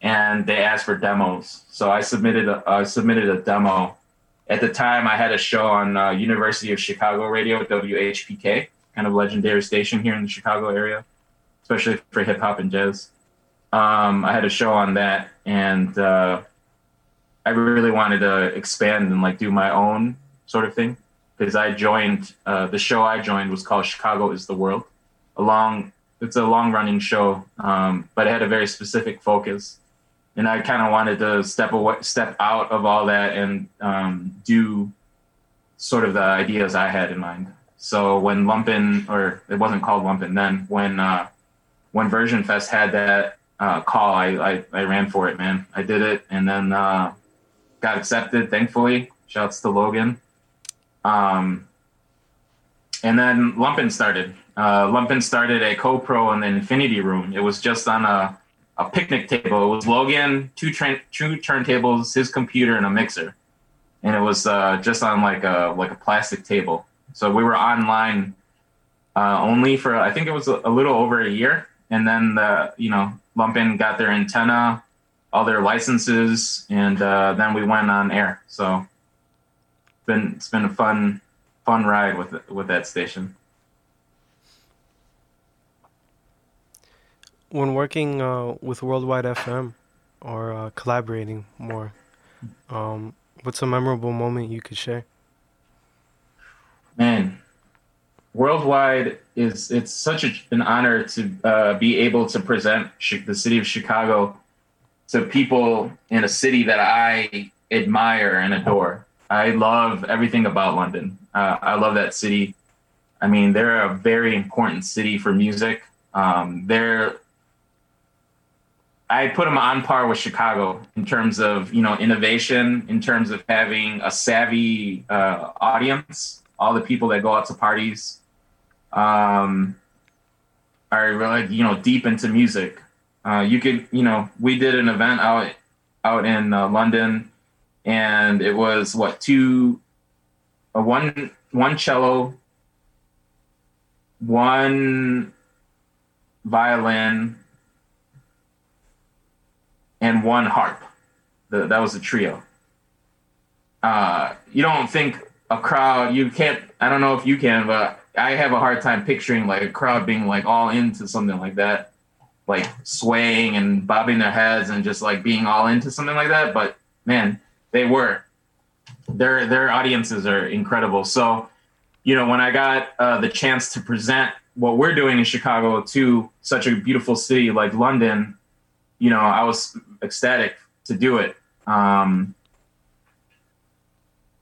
S9: and they asked for demos. So I submitted a, I submitted a demo. At the time, I had a show on uh, University of Chicago Radio, WHPK, kind of legendary station here in the Chicago area, especially for hip hop and jazz. Um, I had a show on that, and uh, I really wanted to expand and like do my own sort of thing because I joined uh, the show I joined was called Chicago is the World a long it's a long running show, um, but it had a very specific focus. And I kind of wanted to step away, step out of all that and um, do sort of the ideas I had in mind. So when Lumpen, or it wasn't called Lumpen then, when uh, when Version Fest had that uh, call, I, I, I ran for it, man. I did it, and then uh, got accepted. Thankfully, shouts to Logan. Um, and then Lumpen started uh, Lumpen started a co-pro in the Infinity Room. It was just on a, a picnic table. It was Logan, two, tra- two turntables, his computer, and a mixer, and it was uh, just on like a like a plastic table. So we were online uh, only for I think it was a, a little over a year, and then the you know Lumpen got their antenna, all their licenses, and uh, then we went on air. So it's been it's been a fun fun ride with with that station.
S8: When working uh, with Worldwide FM or uh, collaborating more, um, what's a memorable moment you could share?
S9: Man, worldwide is it's such a, an honor to uh, be able to present Chi- the city of Chicago to people in a city that I admire and adore. I love everything about London. Uh, I love that city. I mean, they're a very important city for music. Um, they're I put them on par with Chicago in terms of you know innovation, in terms of having a savvy uh, audience. All the people that go out to parties um, are really you know deep into music. Uh, you could you know we did an event out out in uh, London, and it was what two, a one one cello, one violin, and one harp. The, that was a trio. Uh, you don't think a crowd, you can't, I don't know if you can, but I have a hard time picturing like a crowd being like all into something like that, like swaying and bobbing their heads and just like being all into something like that. But man, they were. Their their audiences are incredible. So, you know, when I got uh, the chance to present what we're doing in Chicago to such a beautiful city like London, you know, I was ecstatic to do it. Um,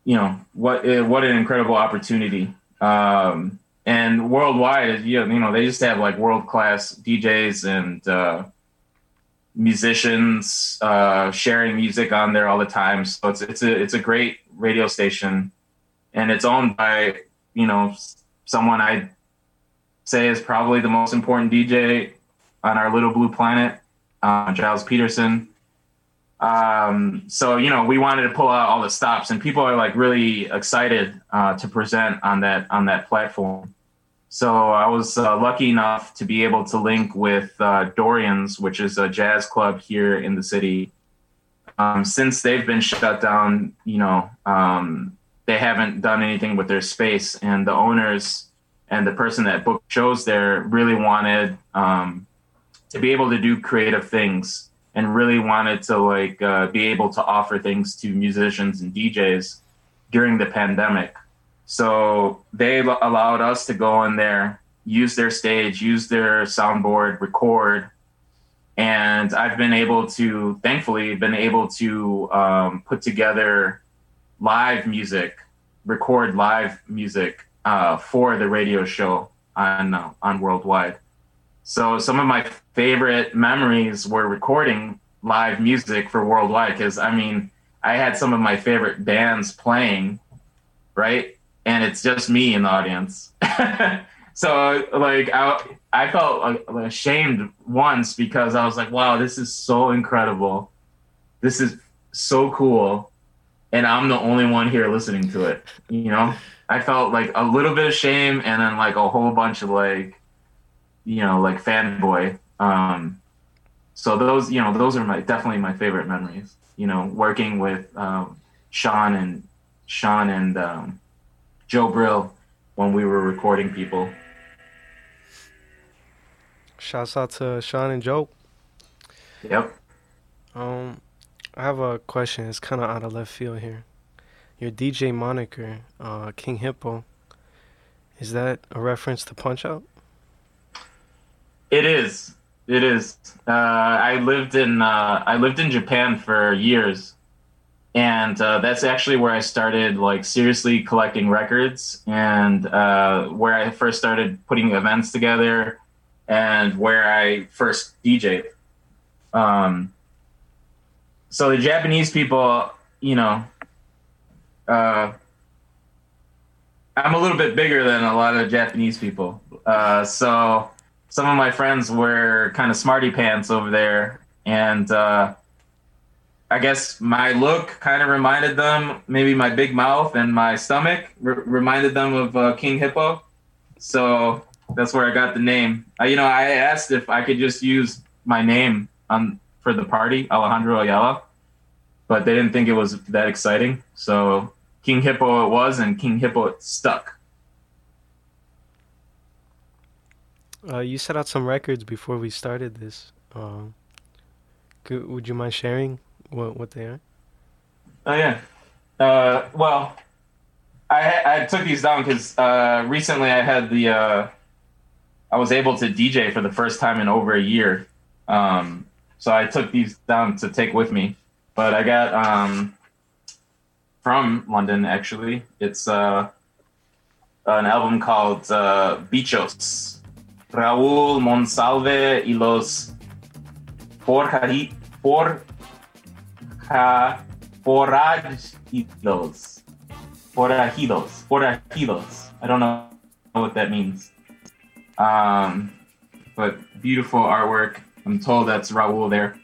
S9: you know what eh, what an incredible opportunity. Um, and worldwide, you know, they just have like world class DJs and uh, musicians uh, sharing music on there all the time. So it's it's a it's a great radio station, and it's owned by you know someone I say is probably the most important DJ on our little blue planet, uh, Gilles Peterson. Um, so you know, we wanted to pull out all the stops, and people are like really excited uh, to present on that on that platform. So I was uh, lucky enough to be able to link with uh, Dorian's, which is a jazz club here in the city. Um, since they've been shut down, you know, um, they haven't done anything with their space, and the owners and the person that booked shows there really wanted um, to be able to do creative things and really wanted to like uh, be able to offer things to musicians and DJs during the pandemic. So they l- allowed us to go in there, use their stage, use their soundboard, record, and I've been able to, thankfully, been able to um, put together live music, record live music uh, for the radio show on uh, on Worldwide. So some of my favorite memories were recording live music for Worldwide because I mean I had some of my favorite bands playing, right? And it's just me in the audience. so like I I felt like, ashamed once because I was like, wow, this is so incredible. This is so cool. And I'm the only one here listening to it. You know? I felt like a little bit of shame and then like a whole bunch of like you know, like fanboy. Um, so those, you know, those are my definitely my favorite memories. You know, working with um, Sean and Sean and um, Joe Brill when we were recording people.
S8: Shouts out to Sean and Joe.
S9: Yep.
S8: Um, I have a question. It's kind of out of left field here. Your DJ moniker, uh, King Hippo, is that a reference to Punch Out?
S9: It is. It is. Uh, I lived in uh, I lived in Japan for years, and uh, that's actually where I started like seriously collecting records, and uh, where I first started putting events together, and where I first DJed. Um, so the Japanese people, you know, uh, I'm a little bit bigger than a lot of Japanese people, uh, so some of my friends were kind of smarty pants over there, and uh, I guess my look kind of reminded them, maybe my big mouth and my stomach re- reminded them of uh, King Hippo. So that's where I got the name. Uh, you know, I asked if I could just use my name on for the party, Alejandro Ayala, but they didn't think it was that exciting. So King Hippo it was, and King Hippo it stuck.
S8: Uh, you set out some records before we started this. Um, could, would you mind sharing what what they are?
S9: Oh yeah. Uh, well, I I took these down because uh, recently I had the uh, I was able to DJ for the first time in over a year. Um, so I took these down to take with me. But I got um, from London actually. It's uh, an album called uh, Bichos. Raúl Monsalve y los Forajidos. Forajidos. Forajidos. I don't know what that means. Um, but beautiful artwork. I'm told that's Raul there.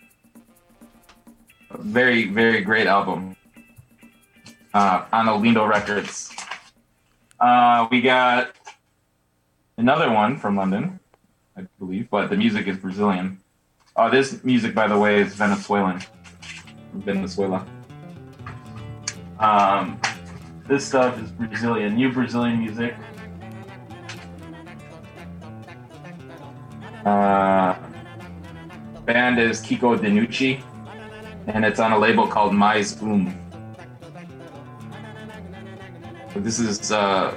S9: Very, very great album. Uh, on Olindo Records. Uh, we got another one from London, I believe, but the music is Brazilian. Oh, this music, by the way, is Venezuelan. Venezuela. Um, this stuff is Brazilian, new Brazilian music. Uh, band is Kiko Dinucci, and it's on a label called Mais Um. This is uh,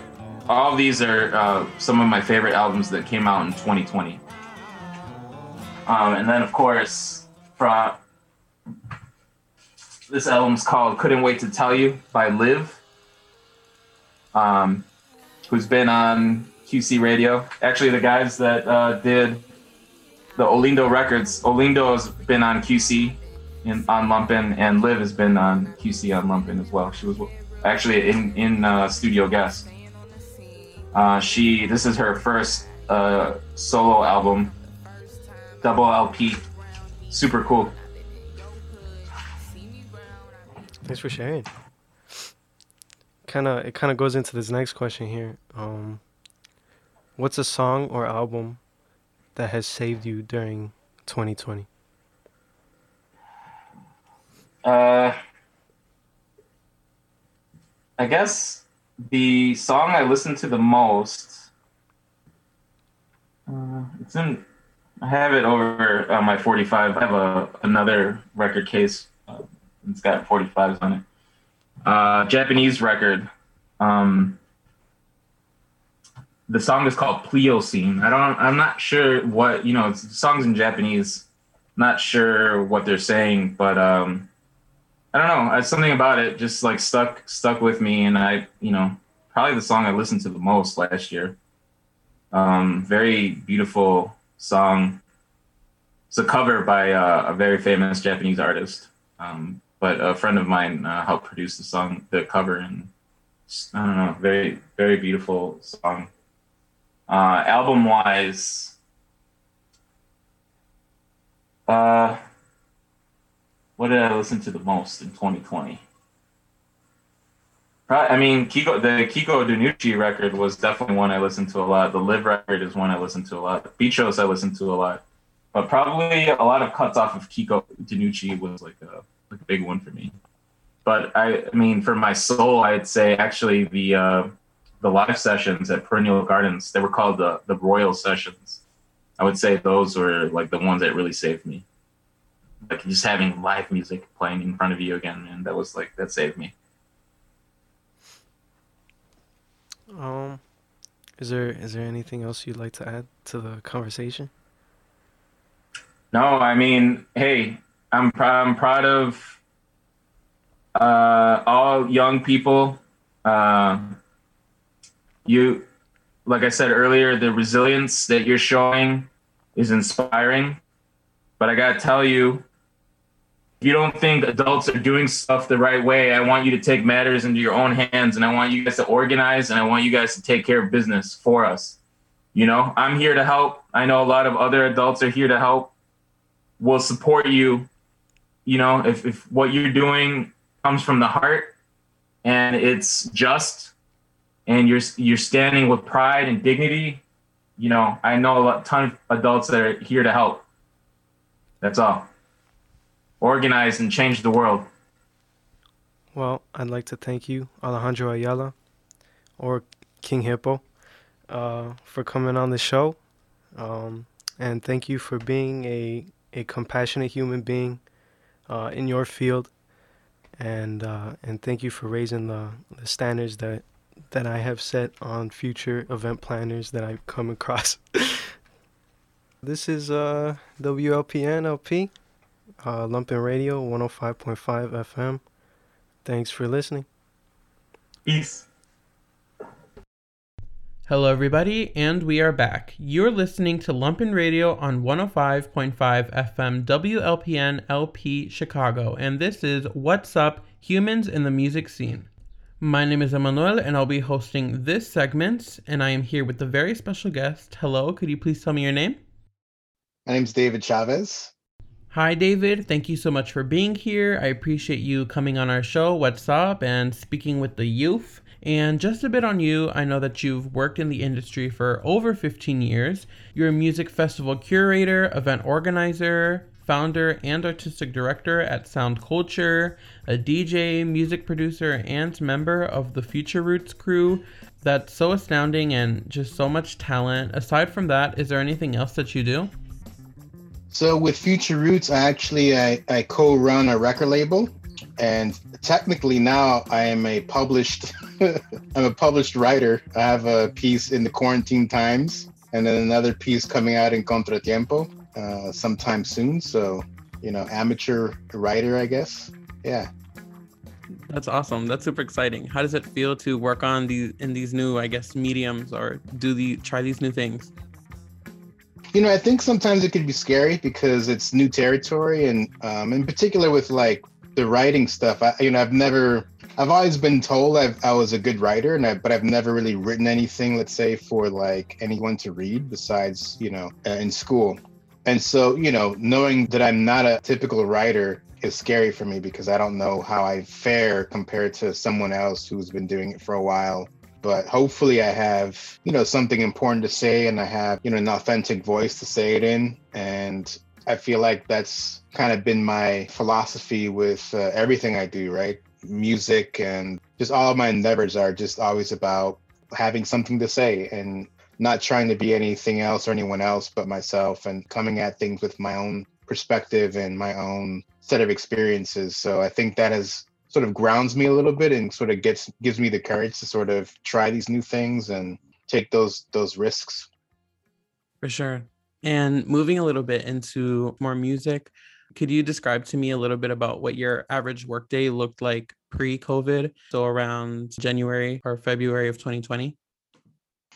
S9: all of these are uh, some of my favorite albums that came out in 2020. Um, and then, of course, from this album's called "Couldn't Wait to Tell You" by Liv, um, who's been on QC Radio. Actually, the guys that uh, did the Olindo records, Olindo has been on QC in, on Lumpen, and Liv has been on QC on Lumpen as well. She was actually in in uh, studio guest. Uh, she this is her first uh, solo album, double LP, super cool.
S8: Thanks for sharing. Kind of, it kind of goes into this next question here. Um, what's a song or album that has saved you during 2020?
S9: Uh, I guess the song I listen to the most. Uh, it's in. I have it over on my 45. I have a another record case. Uh, it's got 45s on it. Uh, Japanese record. Um, the song is called Pliocene. I don't. I'm not sure what you know. Songs in Japanese. Not sure what they're saying, but um, I don't know. I, something about it just like stuck stuck with me, and I, you know, probably the song I listened to the most last year. Um, very beautiful song. It's a cover by uh, a very famous Japanese artist, um, but a friend of mine uh, helped produce the song, the cover, and I don't know, very very beautiful song. Uh, album wise, uh, what did I listen to the most in 2020? Pro- I mean, Kiko, the Kiko Dinucci record was definitely one I listened to a lot. The Live record is one I listened to a lot. Bichos I listened to a lot, but probably a lot of cuts off of Kiko Dinucci was like a like a big one for me. But I, I mean, for my soul, I'd say actually the uh, the live sessions at Perennial Gardens they were called the the Royal Sessions. I would say those were like the ones that really saved me like just having live music playing in front of you again, man, that was like that saved me.
S8: Um, is there is there anything else you'd like to add to the conversation?
S9: No, I mean, hey, I'm proud. I'm proud of uh, all young people. Uh, you, like I said earlier, the resilience that you're showing is inspiring. But I gotta tell you, if you don't think adults are doing stuff the right way, I want you to take matters into your own hands, and I want you guys to organize, and I want you guys to take care of business for us. You know, I'm here to help. I know a lot of other adults are here to help. We'll support you you know, if, if what you're doing comes from the heart and it's just and you're you're standing with pride and dignity, you know, I know a lot, ton of adults that are here to help. That's all. Organize and change the world.
S8: Well, I'd like to thank you, Alejandro Ayala, or King Hippo, uh, for coming on the show. Um, and thank you for being a, a compassionate human being uh, in your field. And uh, and thank you for raising the, the standards that that I have set on future event planners that I come across. this is uh, WLPN LP, uh, Lumpen Radio 105.5 FM. Thanks for listening.
S9: Peace.
S4: Hello, everybody, and we are back. You're listening to Lumpen Radio on 105.5 FM WLPN LP Chicago, and this is What's Up Humans in the Music Scene. My name is Emmanuel, and I'll be hosting this segment, and I am here with a very special guest. Hello, could you please tell me your name?
S10: My name's David Chavez.
S4: Hi, David. Thank you so much for being here. I appreciate you coming on our show, What's Up, and speaking with the youth. And just a bit on you, I know that you've worked in the industry for over 15 years. You're a music festival curator, event organizer, founder, and artistic director at Sound Culture, a DJ, music producer, and member of the Future Roots crew. That's so astounding and just so much talent. Aside from that, is there anything else that you do?
S10: So with Future Roots, I actually I, I co-run a record label, and technically now I am a published I'm a published writer. I have a piece in the Quarantine Times, and then another piece coming out in Contratiempo uh, sometime soon. So you know, amateur writer, I guess. Yeah.
S4: That's awesome. That's super exciting. How does it feel to work on these in these new, I guess, mediums or do the try these new things?
S10: You know, I think sometimes it could be scary because it's new territory, and um, in particular with like the writing stuff. I, you know, I've never, I've always been told I've, I was a good writer, and I, but I've never really written anything, let's say, for like anyone to read besides, you know, uh, in school. And so, you know, knowing that I'm not a typical writer is scary for me because I don't know how I fare compared to someone else who's been doing it for a while but hopefully I have, you know, something important to say and I have, you know, an authentic voice to say it in. And I feel like that's kind of been my philosophy with uh, everything I do, right? Music and just all of my endeavors are just always about having something to say and not trying to be anything else or anyone else but myself and coming at things with my own perspective and my own set of experiences. So I think that has sort of grounds me a little bit and sort of gets gives me the courage to sort of try these new things and take those those risks.
S4: For sure. And moving a little bit into more music, could you describe to me a little bit about what your average workday looked like pre-COVID, so around January or February of 2020?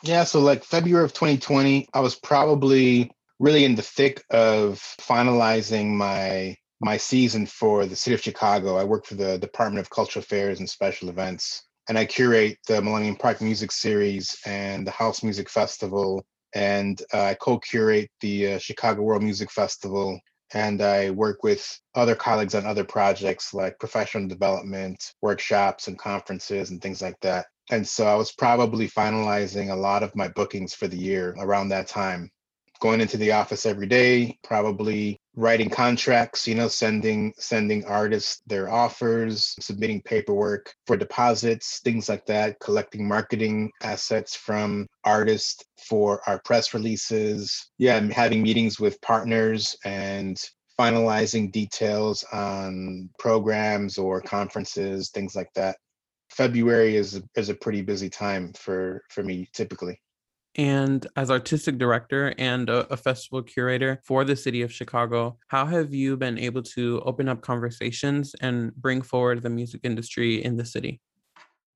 S10: Yeah, so like February of 2020, I was probably really in the thick of finalizing my my season for the city of Chicago. I work for the Department of Cultural Affairs and Special Events, and I curate the Millennium Park Music Series and the House Music Festival, and uh, I co-curate the uh, Chicago World Music Festival. And I work with other colleagues on other projects like professional development, workshops, and conferences, and things like that. And so I was probably finalizing a lot of my bookings for the year around that time going into the office every day, probably writing contracts, you know, sending sending artists their offers, submitting paperwork for deposits, things like that, collecting marketing assets from artists for our press releases. Yeah, having meetings with partners and finalizing details on programs or conferences, things like that. February is is a pretty busy time for for me typically.
S4: And as artistic director and a, a, festival curator for the city of Chicago, how have you been able to open up conversations and bring forward the music industry in the city?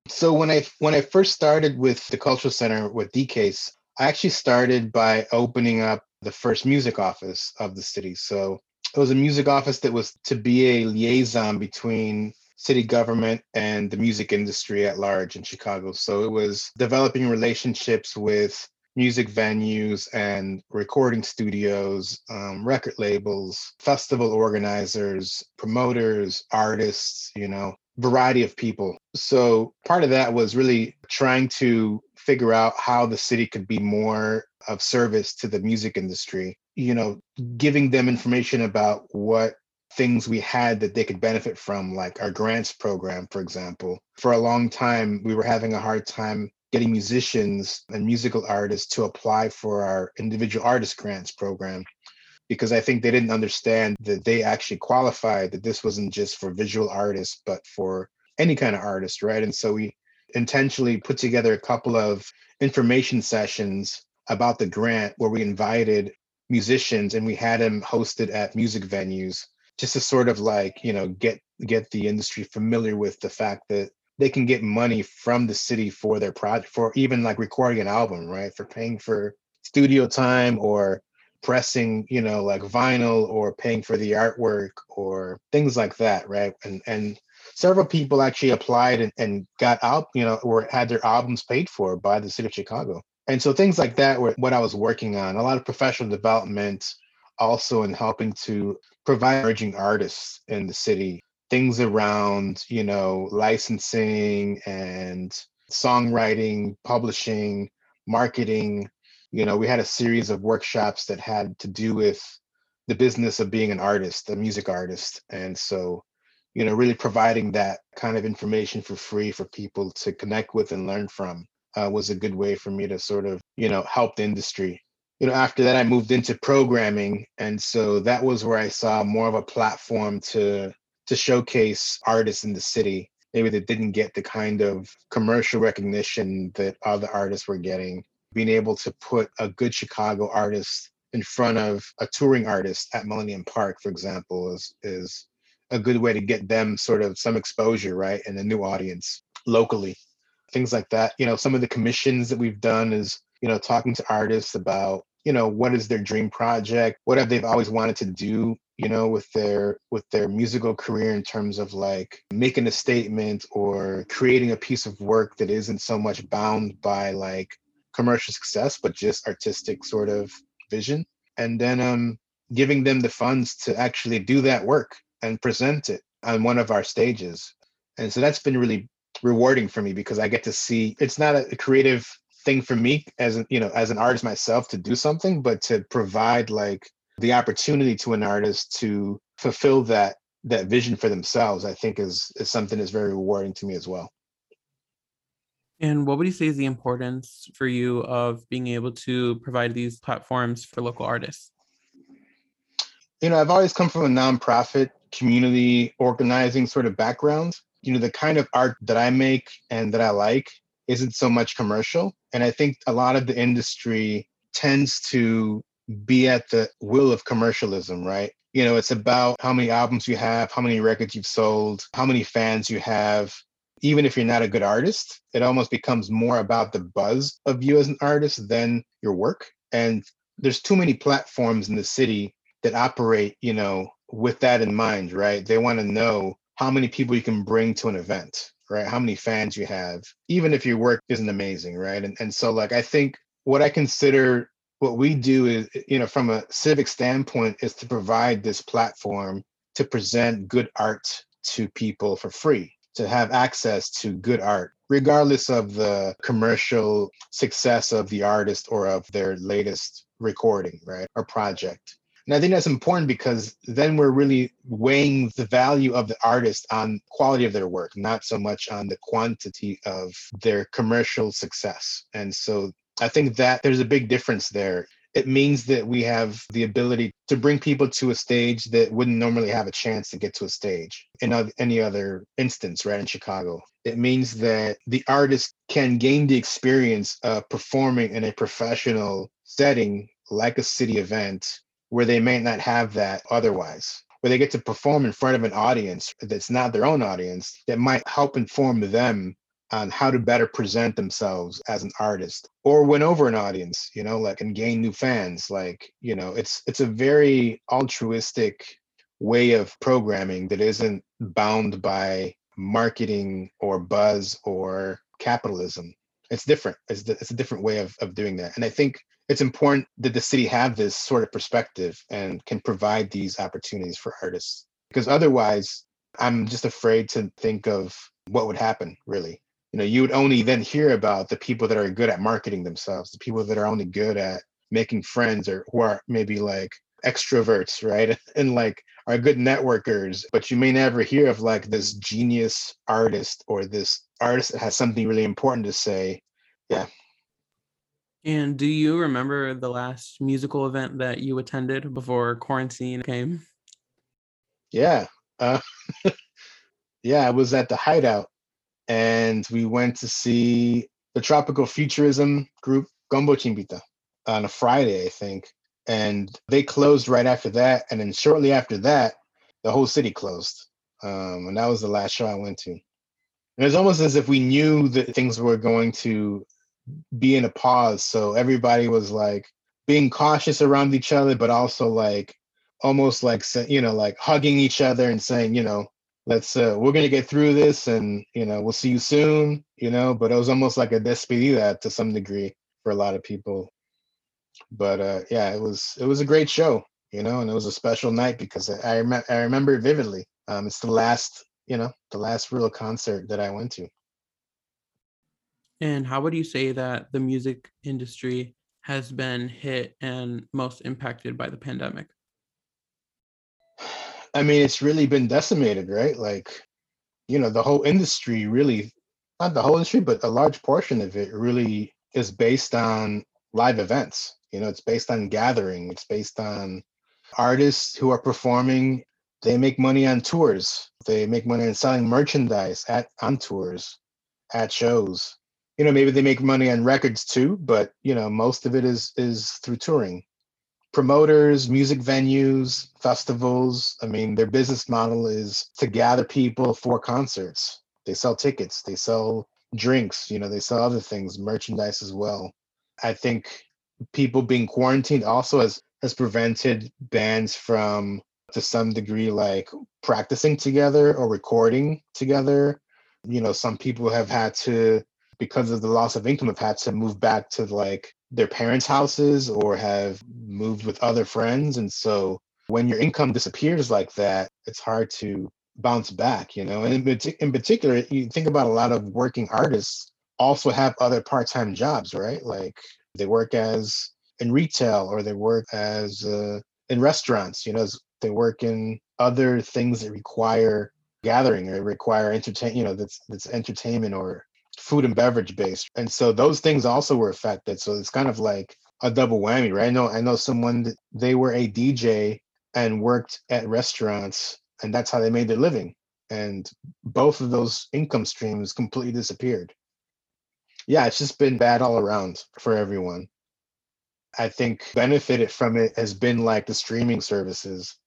S10: So when I when I first started with the Cultural Center with DCASE, I actually started by opening up the first music office of the city. So it was a music office that was to be a liaison between city government and the music industry at large in Chicago. So it was developing relationships with music venues and recording studios, um, record labels, festival organizers, promoters, artists, you know, variety of people. So part of that was really trying to figure out how the city could be more of service to the music industry, you know, giving them information about what things we had that they could benefit from, like our grants program, for example. For a long time, we were having a hard time getting musicians and musical artists to apply for our individual artist grants program because I think they didn't understand that they actually qualified, that this wasn't just for visual artists, but for any kind of artist, right? And so we intentionally put together a couple of information sessions about the grant where we invited musicians and we had them hosted at music venues just to sort of like, you know, get get the industry familiar with the fact that they can get money from the city for their project for even like recording an album right? For paying for studio time or pressing you know like vinyl or paying for the artwork or things like that right? And and several people actually applied and, and got out you know or had their albums paid for by the city of chicago. And so things like that were what i was working on. A lot of professional development also in helping to provide emerging artists in the city things around you know licensing and songwriting publishing marketing. You know we had a series of workshops that had to do with the business of being an artist a music artist. And so you know really providing that kind of information for free for people to connect with and learn from uh, was a good way for me to sort of you know help the industry you know after that i moved into programming and so that was where i saw more of a platform to to showcase artists in the city maybe that didn't get the kind of commercial recognition that other artists were getting. Being able to put a good chicago artist in front of a touring artist at millennium park for example is is a good way to get them sort of some exposure right and a new audience locally. Things like that you know some of the commissions that we've done is you know talking to artists about you know what is their dream project? What have they always wanted to do you know with their with their musical career in terms of like making a statement or creating a piece of work that isn't so much bound by like commercial success but just artistic sort of vision? And then um giving them the funds to actually do that work and present it on one of our stages. And so that's been really rewarding for me because i get to see it's not a creative thing for me as an you know as an artist myself to do something but to provide like the opportunity to an artist to fulfill that that vision for themselves i think is is something that's very rewarding to me as well
S4: And what would you say is the importance for you of being able to provide these platforms for local artists?
S10: you know i've always come from a nonprofit community organizing sort of background you know the kind of art that i make and that i like isn't so much commercial. And i think a lot of the industry tends to be at the will of commercialism right? You know it's about how many albums you have how many records you've sold how many fans you have. Even if you're not a good artist it almost becomes more about the buzz of you as an artist than your work. And there's too many platforms in the city that operate you know with that in mind right? They want to know how many people you can bring to an event right? How many fans you have even if your work isn't amazing right? And, and so like i think what i consider what we do is you know from a civic standpoint is to provide this platform to present good art to people for free to have access to good art regardless of the commercial success of the artist or of their latest recording right or project and I think that's important because then we're really weighing the value of the artist on quality of their work, not so much on the quantity of their commercial success. And so I think that there's a big difference there. It means that we have the ability to bring people to a stage that wouldn't normally have a chance to get to a stage in any other instance, right, in Chicago. It means that the artist can gain the experience of performing in a professional setting like a city event where they may not have that otherwise where they get to perform in front of an audience that's not their own audience that might help inform them on how to better present themselves as an artist or win over an audience you know like and gain new fans like you know it's it's a very altruistic way of programming that isn't bound by marketing or buzz or capitalism it's different. It's, it's a different way of, of doing that. And I think it's important that the city have this sort of perspective and can provide these opportunities for artists. Because otherwise, I'm just afraid to think of what would happen, really. You know, you would only then hear about the people that are good at marketing themselves, the people that are only good at making friends or who are maybe like extroverts, right? And like are good networkers, but you may never hear of like this genius artist or this artist that has something really important to say. Yeah.
S4: And do you remember the last musical event that you attended before quarantine came?
S10: Yeah. Uh, yeah, I was at the Hideout and we went to see the Tropical Futurism group Combo Chimbita on a Friday, I think. And they closed right after that. And then shortly after that, the whole city closed. Um, and that was the last show I went to. And it was almost as if we knew that things were going to be in a pause. So everybody was like being cautious around each other, but also like almost like you know like hugging each other and saying you know let's uh we're gonna get through this and you know we'll see you soon you know? But it was almost like a despedida to some degree for a lot of people. But uh yeah it was it was a great show you know and it was a special night because i I, rem- I remember it vividly. Um it's the last you know the last real concert that i went to
S4: And how would you say that the music industry has been hit and most impacted by the pandemic?
S10: I mean, it's really been decimated, right? Like, you know, the whole industry really, not the whole industry, but a large portion of it really is based on live events. You know, it's based on gathering, it's based on artists who are performing. They make money on tours, they make money on selling merchandise at on tours, at shows. You know, maybe they make money on records too, but you know, most of it is is through touring promoters, music venues, festivals. I mean, their business model is to gather people for concerts. They sell tickets, they sell drinks, you know, they sell other things, merchandise as well. I think people being quarantined also has has prevented bands from to some degree like practicing together or recording together. You know, some people have had to because of the loss of income have had to move back to like their parents' houses or have moved with other friends. And so when your income disappears like that, it's hard to bounce back, you know. And in, in particular, you think about a lot of working artists also have other part-time jobs, right? Like they work as in retail or they work as uh, in restaurants, you know, they work in other things that require gathering or require entertain, you know, that's that's entertainment or food and beverage based. And so those things also were affected. So it's kind of like a double whammy, right? I know I know someone that they were a DJ and worked at restaurants and that's how they made their living. And both of those income streams completely disappeared. Yeah, it's just been bad all around for everyone. I think benefited from it has been like the streaming services.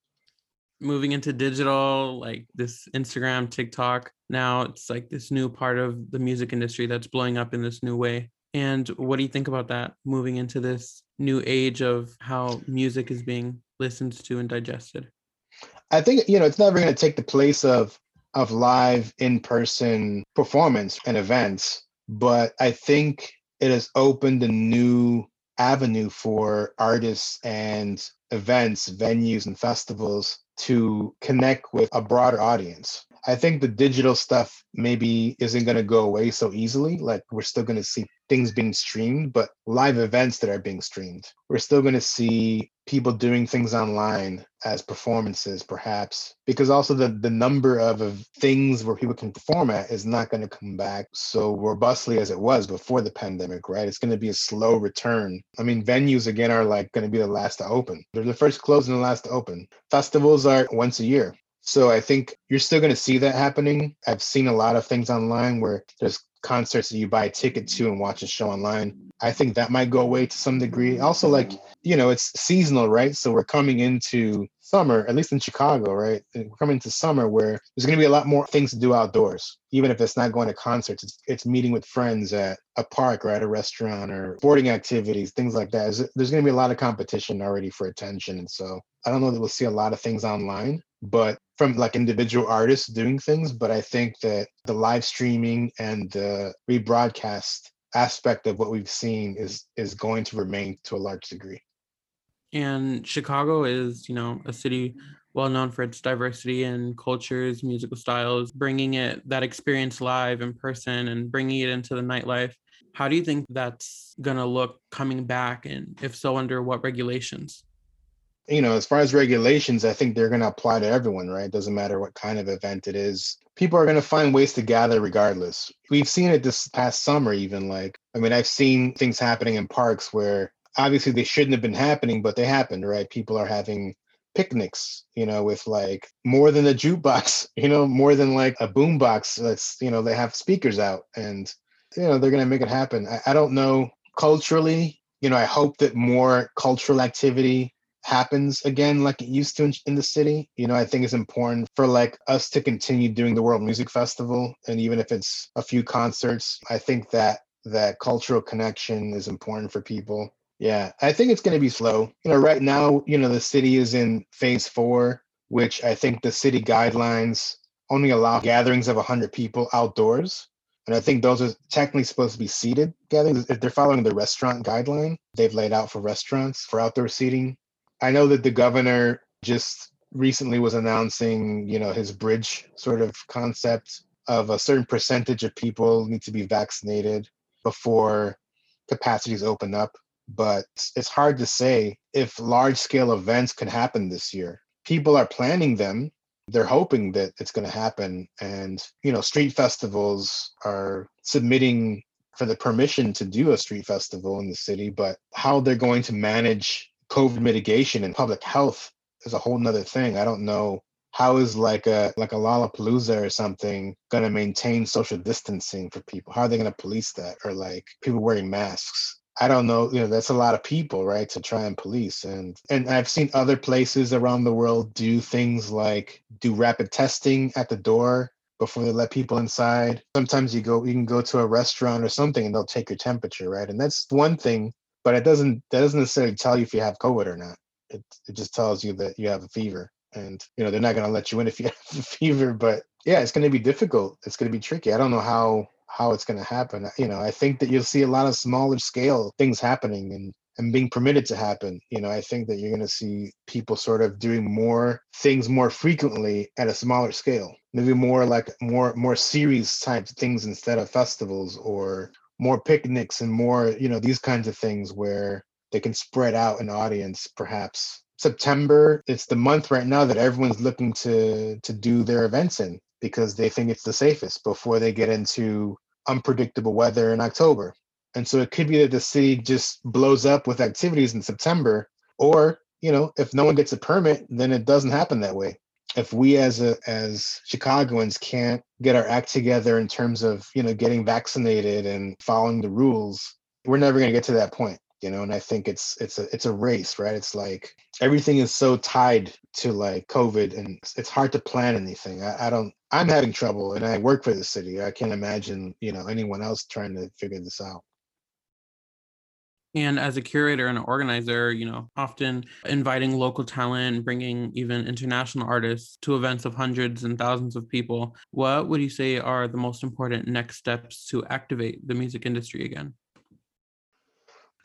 S4: Moving into digital, like this Instagram, TikTok, now it's like this new part of the music industry that's blowing up in this new way. And what do you think about that? Moving into this new age of how music is being listened to and digested.
S10: I think you know it's never going to take the place of of live in-person performance and events, but I think it has opened a new avenue for artists and events, venues and festivals to connect with a broader audience. I think the digital stuff maybe isn't going to go away so easily. Like we're still going to see things being streamed, but live events that are being streamed. We're still going to see people doing things online as performances, perhaps, because also the, the number of, of things where people can perform at is not going to come back so robustly as it was before the pandemic, right? It's going to be a slow return. I mean, venues again are like going to be the last to open. They're the first closed and the last to open. Festivals are once a year. So I think you're still going to see that happening. I've seen a lot of things online where there's concerts that you buy a ticket to and watch a show online. I think that might go away to some degree. Also, like, you know, it's seasonal, right? So we're coming into summer, at least in Chicago, right? We're coming into summer where there's going to be a lot more things to do outdoors. Even if it's not going to concerts, it's, it's meeting with friends at a park or at a restaurant or sporting activities, things like that. There's, there's going to be a lot of competition already for attention. And so I don't know that we'll see a lot of things online, but from like individual artists doing things. But I think that the live streaming and the rebroadcast aspect of what we've seen is is going to remain to a large degree.
S4: And Chicago is, you know, a city well known for its diversity and cultures, musical styles, bringing it that experience live in person and bringing it into the nightlife. How do you think that's going to look coming back? And if so, under what regulations?
S10: You know, as far as regulations, I think they're going to apply to everyone, right? It doesn't matter what kind of event it is. People are going to find ways to gather regardless. We've seen it this past summer, even like, I mean, I've seen things happening in parks where obviously they shouldn't have been happening, but they happened, right? People are having picnics, you know, with like more than a jukebox, you know, more than like a boombox. That's, you know, they have speakers out and, you know, they're going to make it happen. I, I don't know culturally, you know, I hope that more cultural activity happens again like it used to in, in, the city you know i think it's important for like us to continue doing the world music festival and even if it's a few concerts i think that that cultural connection is important for people yeah, I think it's going to be slow. You know, right now, you know, the city is in phase four, which I think the city guidelines only allow gatherings of 100 people outdoors. And I think those are technically supposed to be seated gatherings. If they're following the restaurant guideline they've laid out for restaurants for outdoor seating. I know that the governor just recently was announcing, you know, his bridge sort of concept of a certain percentage of people need to be vaccinated before capacities open up but it's hard to say if large scale events can happen this year. People are planning them. They're hoping that it's going to happen. And, you know, street festivals are submitting for the permission to do a street festival in the city, but how they're going to manage COVID mitigation and public health is a whole nother thing. I don't know how is like a like a Lollapalooza or something going to maintain social distancing for people? How are they going to police that? Or like people wearing masks? I don't know, you know, that's a lot of people, right, to try and police. And and I've seen other places around the world do things like do rapid testing at the door before they let people inside. Sometimes you go you can go to a restaurant or something and they'll take your temperature, right? And that's one thing, but it doesn't that doesn't necessarily tell you if you have COVID or not. It it just tells you that you have a fever. And you know, they're not gonna let you in if you have a fever, but yeah, it's gonna be difficult. It's gonna be tricky. I don't know how how it's going to happen. You know, I think that you'll see a lot of smaller scale things happening and and being permitted to happen. You know, I think that you're going to see people sort of doing more things more frequently at a smaller scale. Maybe more like more more series type things instead of festivals or more picnics and more, you know, these kinds of things where they can spread out an audience perhaps September, it's the month right now that everyone's looking to to do their events in because they think it's the safest before they get into unpredictable weather in October. And so it could be that the city just blows up with activities in September, or you know, if no one gets a permit, then it doesn't happen that way. If we as a as Chicagoans can't get our act together in terms of you know getting vaccinated and following the rules, we're never going to get to that point you know and i think it's it's a it's a race right? It's like everything is so tied to like covid and it's hard to plan anything. I, I, don't i'm having trouble and i work for the city. I can't imagine you know anyone else trying to figure this out
S4: and as a curator and an organizer you know often inviting local talent bringing even international artists to events of hundreds and thousands of people what would you say are the most important next steps to activate the music industry again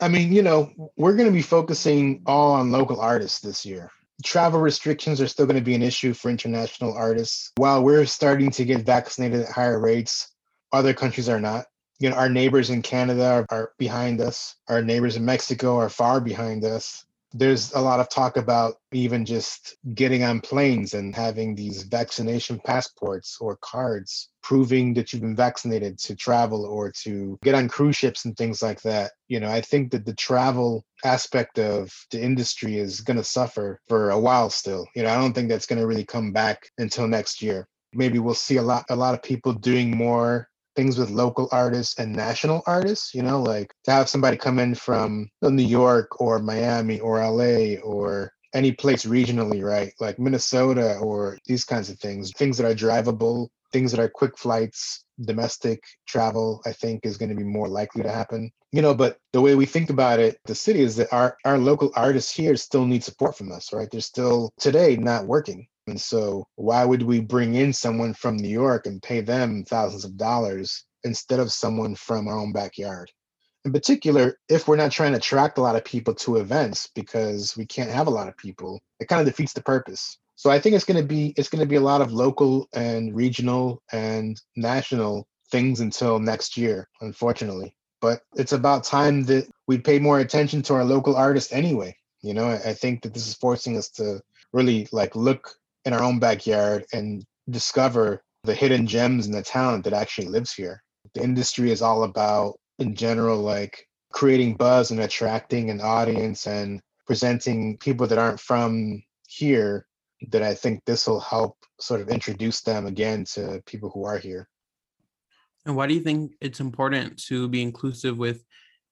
S10: I mean, you know, we're going to be focusing all on local artists this year. Travel restrictions are still going to be an issue for international artists. While we're starting to get vaccinated at higher rates, other countries are not. You know, our neighbors in Canada are, are behind us. Our neighbors in Mexico are far behind us there's a lot of talk about even just getting on planes and having these vaccination passports or cards proving that you've been vaccinated to travel or to get on cruise ships and things like that. You know, I think that the travel aspect of the industry is going to suffer for a while still. You know, I don't think that's going to really come back until next year. Maybe we'll see a lot a lot of people doing more things with local artists and national artists, you know, like to have somebody come in from uh, New York or Miami or LA or any place regionally, right? Like Minnesota or these kinds of things, things that are drivable, things that are quick flights, domestic travel, I think is going to be more likely to happen. You know, but the way we think about it, the city is that our, our local artists here still need support from us, right? They're still today not working. And so, why would we bring in someone from New York and pay them thousands of dollars instead of someone from our own backyard? in particular, if we're not trying to attract a lot of people to events because we can't have a lot of people, it kind of defeats the purpose. So I think it's going to be it's going to be a lot of local and regional and national things until next year, unfortunately. But it's about time that we pay more attention to our local artists anyway. You know, I think that this is forcing us to really like look in our own backyard and discover the hidden gems and the talent that actually lives here. The industry is all about, in general, like creating buzz and attracting an audience and presenting people that aren't from here that I think this will help sort of introduce them again to people who are here.
S4: And why do you think it's important to be inclusive with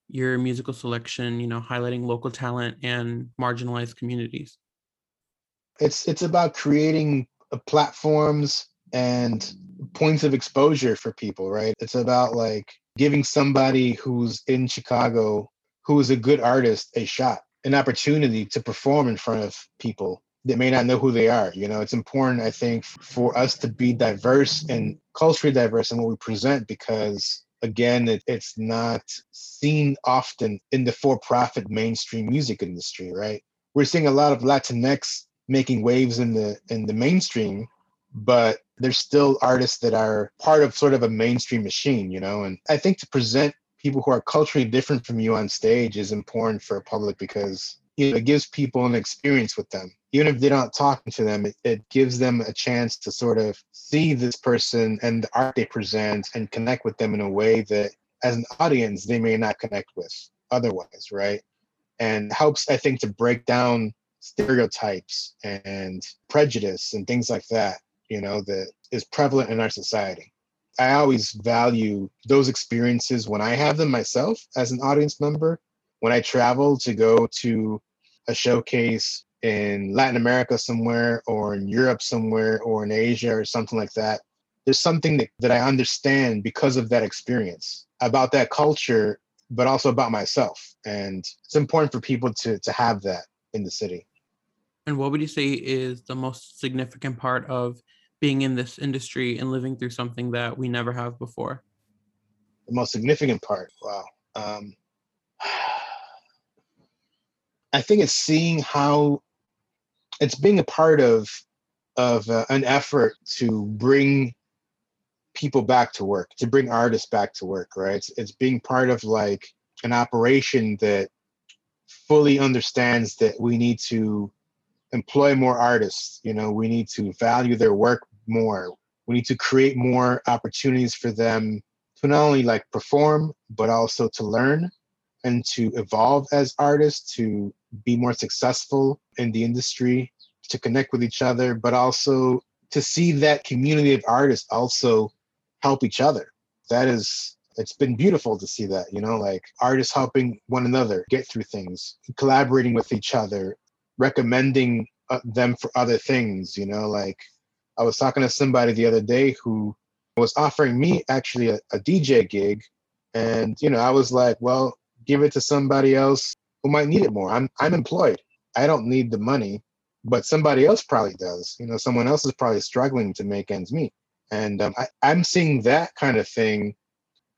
S4: your musical selection, you know, highlighting local talent and marginalized communities?
S10: It's it's about creating uh, platforms and points of exposure for people, right? It's about like giving somebody who's in Chicago who is a good artist a shot, an opportunity to perform in front of people that may not know who they are. You know, it's important, I think, for us to be diverse and culturally diverse in what we present because, again, it, it's not seen often in the for profit mainstream music industry, right? We're seeing a lot of Latinx making waves in the in the mainstream but there's still artists that are part of sort of a mainstream machine you know and i think to present people who are culturally different from you on stage is important for a public because you know, it gives people an experience with them. Even if they're not talking to them, it, it gives them a chance to sort of see this person and the art they present and connect with them in a way that, as an audience, they may not connect with otherwise, right? And helps, I think, to break down stereotypes and prejudice and things like that, you know, that is prevalent in our society. I always value those experiences when I have them myself as an audience member. When I travel to go to a showcase in Latin America somewhere, or in Europe somewhere, or in Asia, or something like that, there's something that, that I understand because of that experience about that culture, but also about myself. And it's important for people to, to have that in the city.
S4: And what would you say is the most significant part of being in this industry and living through something that we never have before?
S10: The most significant part, wow. Um, I think it's seeing how it's being a part of of uh, an effort to bring people back to work, to bring artists back to work, right? It's, it's being part of like an operation that fully understands that we need to employ more artists, you know, we need to value their work more. We need to create more opportunities for them to not only like perform, but also to learn and to evolve as artists, to be more successful in the industry, to connect with each other, but also to see that community of artists also help each other. That is, it's been beautiful to see that, you know, like artists helping one another get through things, collaborating with each other, recommending uh, them for other things, you know, like I was talking to somebody the other day who was offering me actually a, a DJ gig. And, you know, I was like, well, give it to somebody else who might need it more. I'm I'm employed. I don't need the money, but somebody else probably does. You know, someone else is probably struggling to make ends meet. And um, I, I'm seeing that kind of thing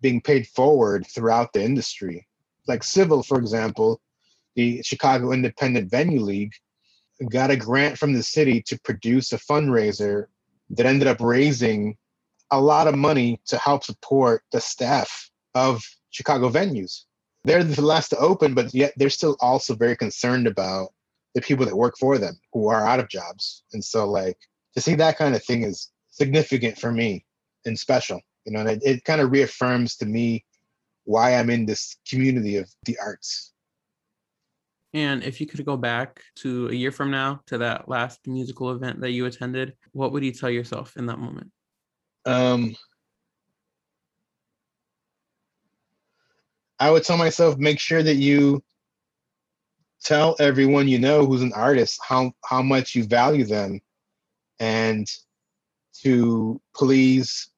S10: being paid forward throughout the industry. Like CIVL, for example, the Chicago Independent Venue League got a grant from the city to produce a fundraiser that ended up raising a lot of money to help support the staff of Chicago venues they're the last to open, but yet they're still also very concerned about the people that work for them who are out of jobs. And so, like, to see that kind of thing is significant for me and special, you know, and it, it kind of reaffirms to me why I'm in this community of the arts.
S4: And if you could go back to a year from now to that last musical event that you attended, what would you tell yourself in that moment?
S10: Um, I would tell myself make sure that you tell everyone you know who's an artist how how much you value them and to please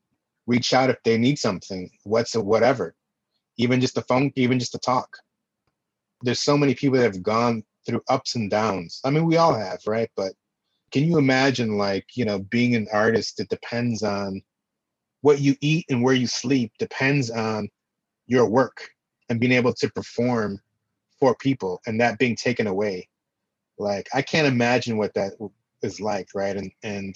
S10: reach out if they need something what's whatever even just a phone even just a talk there's so many people that have gone through ups and downs. I mean we all have right? But can you imagine like you know being an artist that depends on what you eat and where you sleep depends on your work and being able to perform for people and that being taken away. Like i can't imagine what that is like right? And and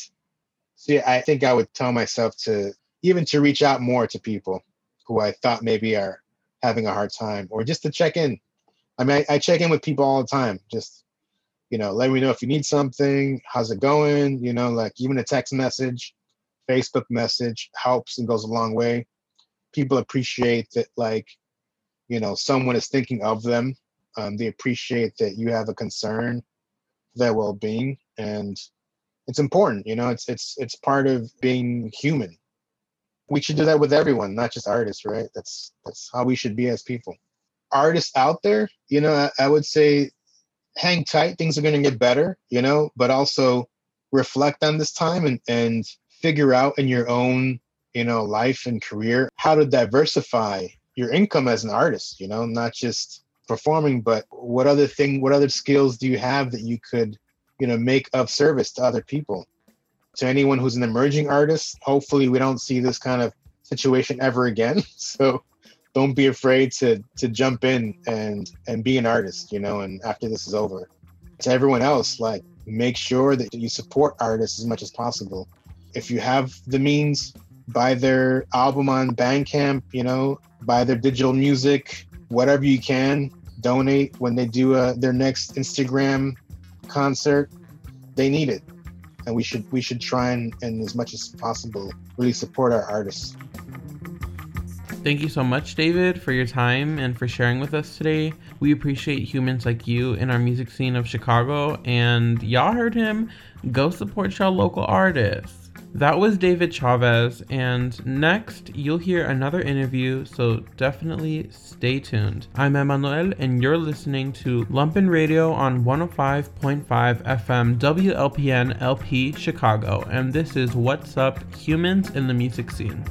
S10: see i think i would tell myself to even to reach out more to people who i thought maybe are having a hard time or just to check in i mean i, I check in with people all the time just you know let me know if you need something how's it going you know like even a text message facebook message helps and goes a long way. People appreciate that like you know someone is thinking of them um, they appreciate that you have a concern for their well-being and it's important you know it's it's it's part of being human. We should do that with everyone not just artists right? That's that's how we should be as people artists out there you know i, I would say hang tight things are going to get better you know but also reflect on this time and and figure out in your own you know life and career how to diversify your income as an artist you know not just performing but what other thing what other skills do you have that you could you know make of service to other people? To anyone who's an emerging artist hopefully we don't see this kind of situation ever again. So don't be afraid to to jump in and and be an artist you know and after this is over. To everyone else like make sure that you support artists as much as possible. If you have the means buy their album on bandcamp you know buy their digital music whatever you can donate when they do uh, their next instagram concert. They need it. And we should we should try and, and as much as possible really support our artists
S4: Thank you so much, David, for your time and for sharing with us today. We appreciate humans like you in our music scene of Chicago, and y'all heard him. Go support y'all local artists. That was David Chavez, and next you'll hear another interview, so definitely stay tuned. I'm Emmanuel, and you're listening to Lumpen Radio on 105.5 FM WLPN LP Chicago, and this is What's Up Humans in the Music Scene.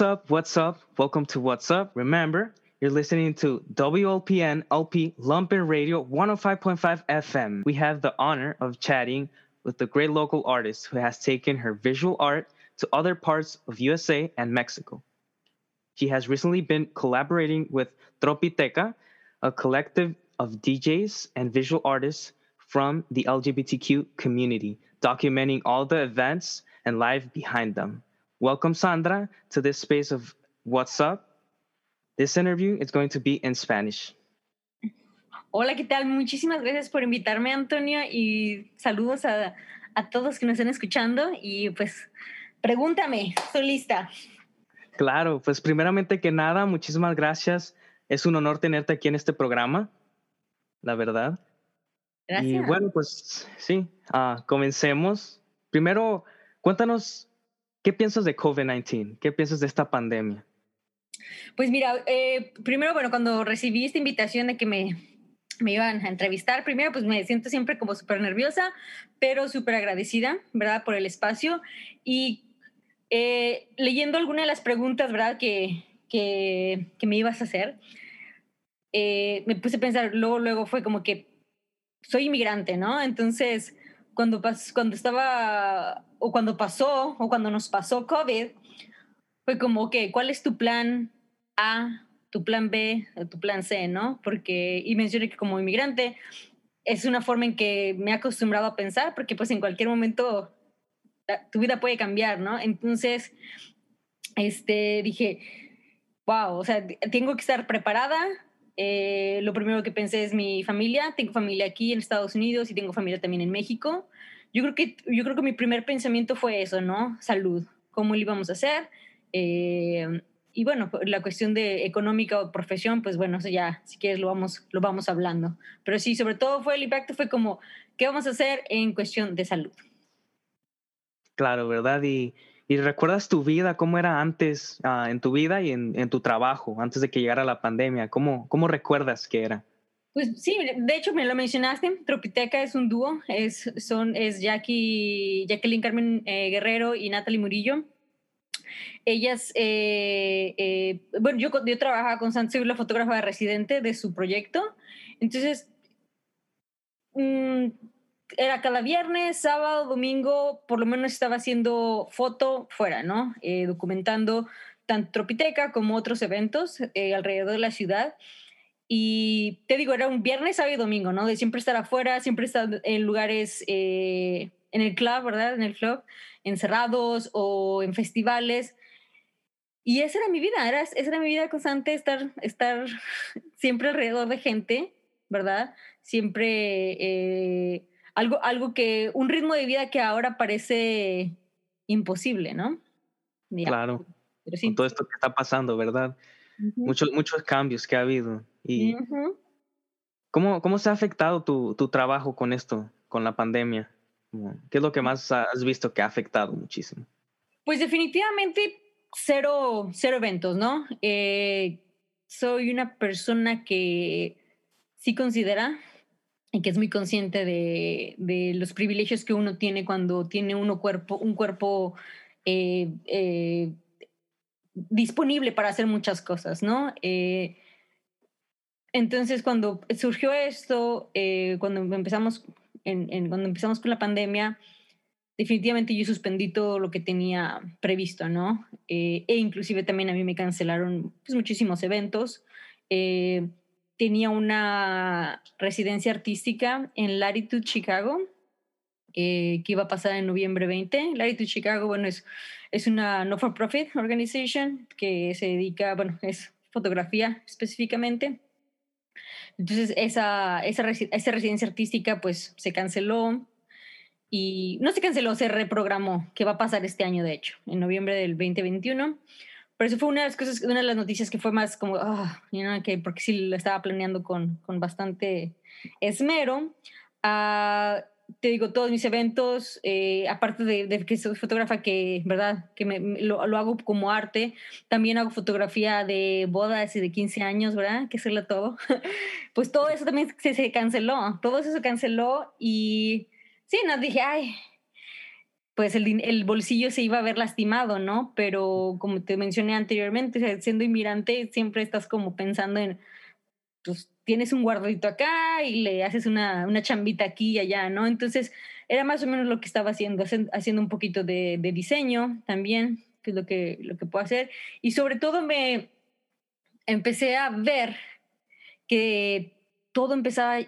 S11: What's up? What's up? Welcome to What's Up. Remember, you're listening to WLPN LP Lumpen Radio 105.5 FM. We have the honor of chatting with the great local artist who has taken her visual art to other parts of USA and Mexico. She has recently been collaborating with Tropiteca, a collective of DJs and visual artists from the LGBTQ community, documenting all the events and life behind them. Welcome, Sandra, to this space of What's Up. This interview is going to be in Spanish.
S12: Hola, ¿qué tal? Muchísimas gracias por invitarme, Antonia, y saludos a, a todos que nos están escuchando. Y pues, pregúntame, estoy lista.
S11: Claro, pues primeramente que nada, muchísimas gracias. Es un honor tenerte aquí en este programa, la verdad. Y
S12: Gracias.
S11: bueno, pues sí, ah, comencemos. Primero, cuéntanos, ¿qué piensas de COVID-19? ¿Qué piensas de esta pandemia?
S12: Pues mira, eh, primero, bueno, cuando recibí esta invitación de que me, me iban a entrevistar, primero, pues me siento siempre como súper nerviosa, pero súper agradecida, ¿verdad? Por el espacio. Y eh, leyendo alguna de las preguntas, ¿verdad? Que, que, que me ibas a hacer, eh, me puse a pensar, luego, luego fue como que soy inmigrante, ¿no? Entonces, cuando, cuando estaba, o cuando pasó, o cuando nos pasó COVID, fue como, que ¿cuál es tu plan A, tu plan B, tu plan C, ¿no? Porque, y mencioné que como inmigrante es una forma en que me he acostumbrado a pensar, porque pues en cualquier momento la- tu vida puede cambiar, ¿no? Entonces, este, dije, wow, o sea, tengo que estar preparada. Eh, lo primero que pensé es mi familia. Tengo familia aquí en Estados Unidos y tengo familia también en México. Yo creo que, yo creo que mi primer pensamiento fue eso, ¿no? Salud. ¿Cómo lo íbamos a hacer? Eh, y bueno, la cuestión de económica o profesión, pues bueno, eso ya, si quieres, lo vamos, lo vamos hablando. Pero sí, sobre todo fue el impacto, fue como, ¿qué vamos a hacer en cuestión de salud?
S11: Claro, ¿verdad? Y, y recuerdas tu vida, cómo era antes ah, en tu vida y en, en tu trabajo, antes de que llegara la pandemia. ¿Cómo, cómo recuerdas que era?
S12: Pues sí, de hecho me lo mencionaste, Tropiteca es un dúo, es, son, es Jackie, Jacqueline Carmen eh, Guerrero y Natalie Murillo. Ellas, eh, eh, bueno, yo, yo trabajaba con Santos, la fotógrafa residente de su proyecto, entonces mm, era cada viernes, sábado, domingo, por lo menos estaba haciendo foto fuera, ¿no? Eh, documentando tanto Tropiteca como otros eventos eh, alrededor de la ciudad. Y te digo, era un viernes, sábado y domingo, ¿no? De siempre estar afuera, siempre estar en lugares, eh, en el club, ¿verdad? En el club, encerrados o en festivales. Y esa era mi vida, era, esa era mi vida constante, estar, estar siempre alrededor de gente, ¿verdad? Siempre eh, algo, algo que, un ritmo de vida que ahora parece imposible, ¿no? Ya,
S11: Claro,
S12: Pero sí.
S11: con todo esto que está pasando, ¿verdad? Muchos, muchos cambios que ha habido. ¿Y cómo, cómo se ha afectado tu, tu trabajo con esto, con la pandemia? ¿Qué es lo que más has visto que ha afectado muchísimo?
S12: Pues definitivamente cero, cero eventos, ¿no? Eh, soy una persona que sí considera y que es muy consciente de, de los privilegios que uno tiene cuando tiene uno cuerpo, un cuerpo eh, eh, disponible para hacer muchas cosas, ¿no? Eh, entonces, cuando surgió esto, eh, cuando empezamos en, cuando empezamos con la pandemia, definitivamente yo suspendí todo lo que tenía previsto, ¿no? Eh, e inclusive también a mí me cancelaron pues, muchísimos eventos. Tenía una residencia artística en Latitude, Chicago, que iba a pasar en noviembre 20. Latitude Chicago, bueno, es, es una no-for-profit organization que se dedica, bueno, es fotografía específicamente. Entonces, esa, esa, esa residencia artística, pues, se canceló y no se canceló, se reprogramó, que va a pasar este año, de hecho, en noviembre del 2021. Pero eso fue una de las cosas, una de las noticias que fue más como, ah, you know, que porque sí lo estaba planeando con, con bastante esmero. Ah, te digo, todos mis eventos, eh, aparte de, de que soy fotógrafa, que, ¿verdad? Que me, me- lo, lo hago como arte, también hago fotografía de bodas y de 15 años, ¿verdad? Que hacerlo todo. pues todo eso también se, se canceló, todo eso se canceló y sí, nos dije, ay, pues el, el bolsillo se iba a ver lastimado, ¿no? Pero como te mencioné anteriormente, o sea, siendo inmigrante, siempre estás como pensando en, pues tienes un guardadito acá y le haces una, una chambita aquí y allá, ¿no? Entonces era más o menos lo que estaba haciendo, haciendo un poquito de, de diseño también, que es lo que, lo que puedo hacer. Y sobre todo me empecé a ver que todo empezaba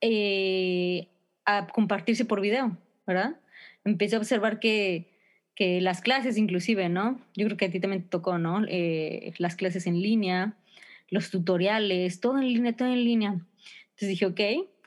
S12: eh, a compartirse por video, ¿verdad? Empecé a observar que, que las clases inclusive, ¿no? Yo creo que a ti también te tocó, ¿no? Eh, las clases en línea, los tutoriales, todo en línea, todo en línea. Entonces dije, ok,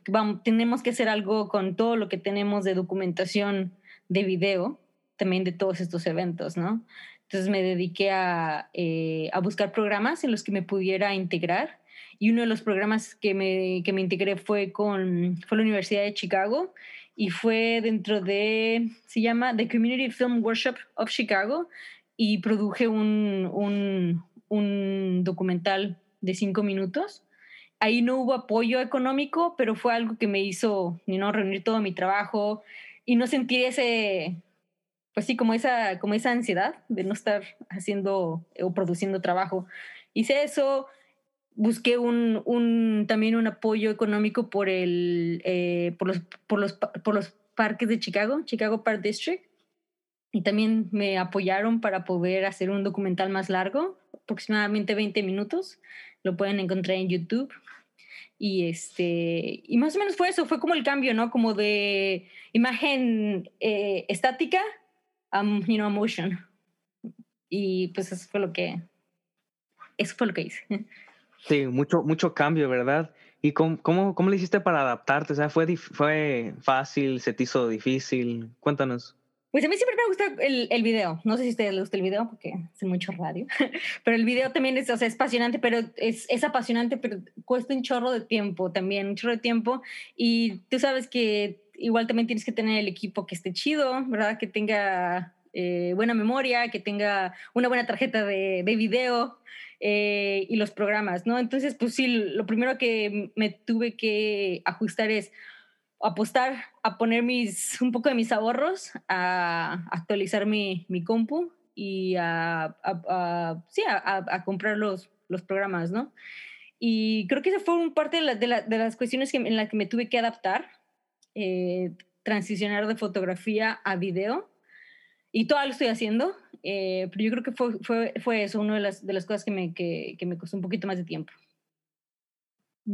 S12: vamos, tenemos que hacer algo con todo lo que tenemos de documentación de video, también de todos estos eventos, ¿no? Entonces me dediqué a, eh, a buscar programas en los que me pudiera integrar y uno de los programas que me, que me integré fue con fue la Universidad de Chicago y fue dentro de, se llama The Community Film Workshop of Chicago y produje un, un, un documental de cinco minutos. Ahí no hubo apoyo económico, pero fue algo que me hizo know, reunir todo mi trabajo y no sentir ese, pues sí, como esa, como esa ansiedad de no estar haciendo o produciendo trabajo. Hice eso, busqué un, también un apoyo económico por, el, eh, por, los, por, los, por los parques de Chicago, Chicago Park District, y también me apoyaron para poder hacer un documental más largo, aproximadamente 20 minutos. Lo pueden encontrar en YouTube. Y este, y más o menos fue eso, fue como el cambio, ¿no? Como de imagen eh, estática a, you know, motion. Y pues eso fue lo que, eso fue lo que hice.
S11: Sí, mucho, mucho cambio, ¿verdad? ¿Y cómo, cómo, cómo le hiciste para adaptarte? O sea, ¿fue, ¿fue fácil? ¿Se te hizo difícil? Cuéntanos.
S12: Pues a mí siempre me gusta el, el video. No sé si a ustedes les gusta el video porque hacen mucho radio, pero el video también es, o sea, es apasionante, pero es, es apasionante, pero cuesta un chorro de tiempo también, un chorro de tiempo. Y tú sabes que igual también tienes que tener el equipo que esté chido, ¿verdad? Que tenga eh, buena memoria, que tenga una buena tarjeta de, de video eh, y los programas, ¿no? Entonces, pues sí, lo primero que me tuve que ajustar es apostar a poner mis, un poco de mis ahorros, a actualizar mi, mi compu y a, a- a- sí, a, a- comprar los, los programas, ¿no? Y creo que esa fue un parte de, la- de la- de las cuestiones que, en las que me tuve que adaptar, eh, transicionar de fotografía a video. Y todavía lo estoy haciendo, eh, pero yo creo que fue, fue, fue eso, una de las, de las cosas que me, que, que me costó un poquito más de tiempo.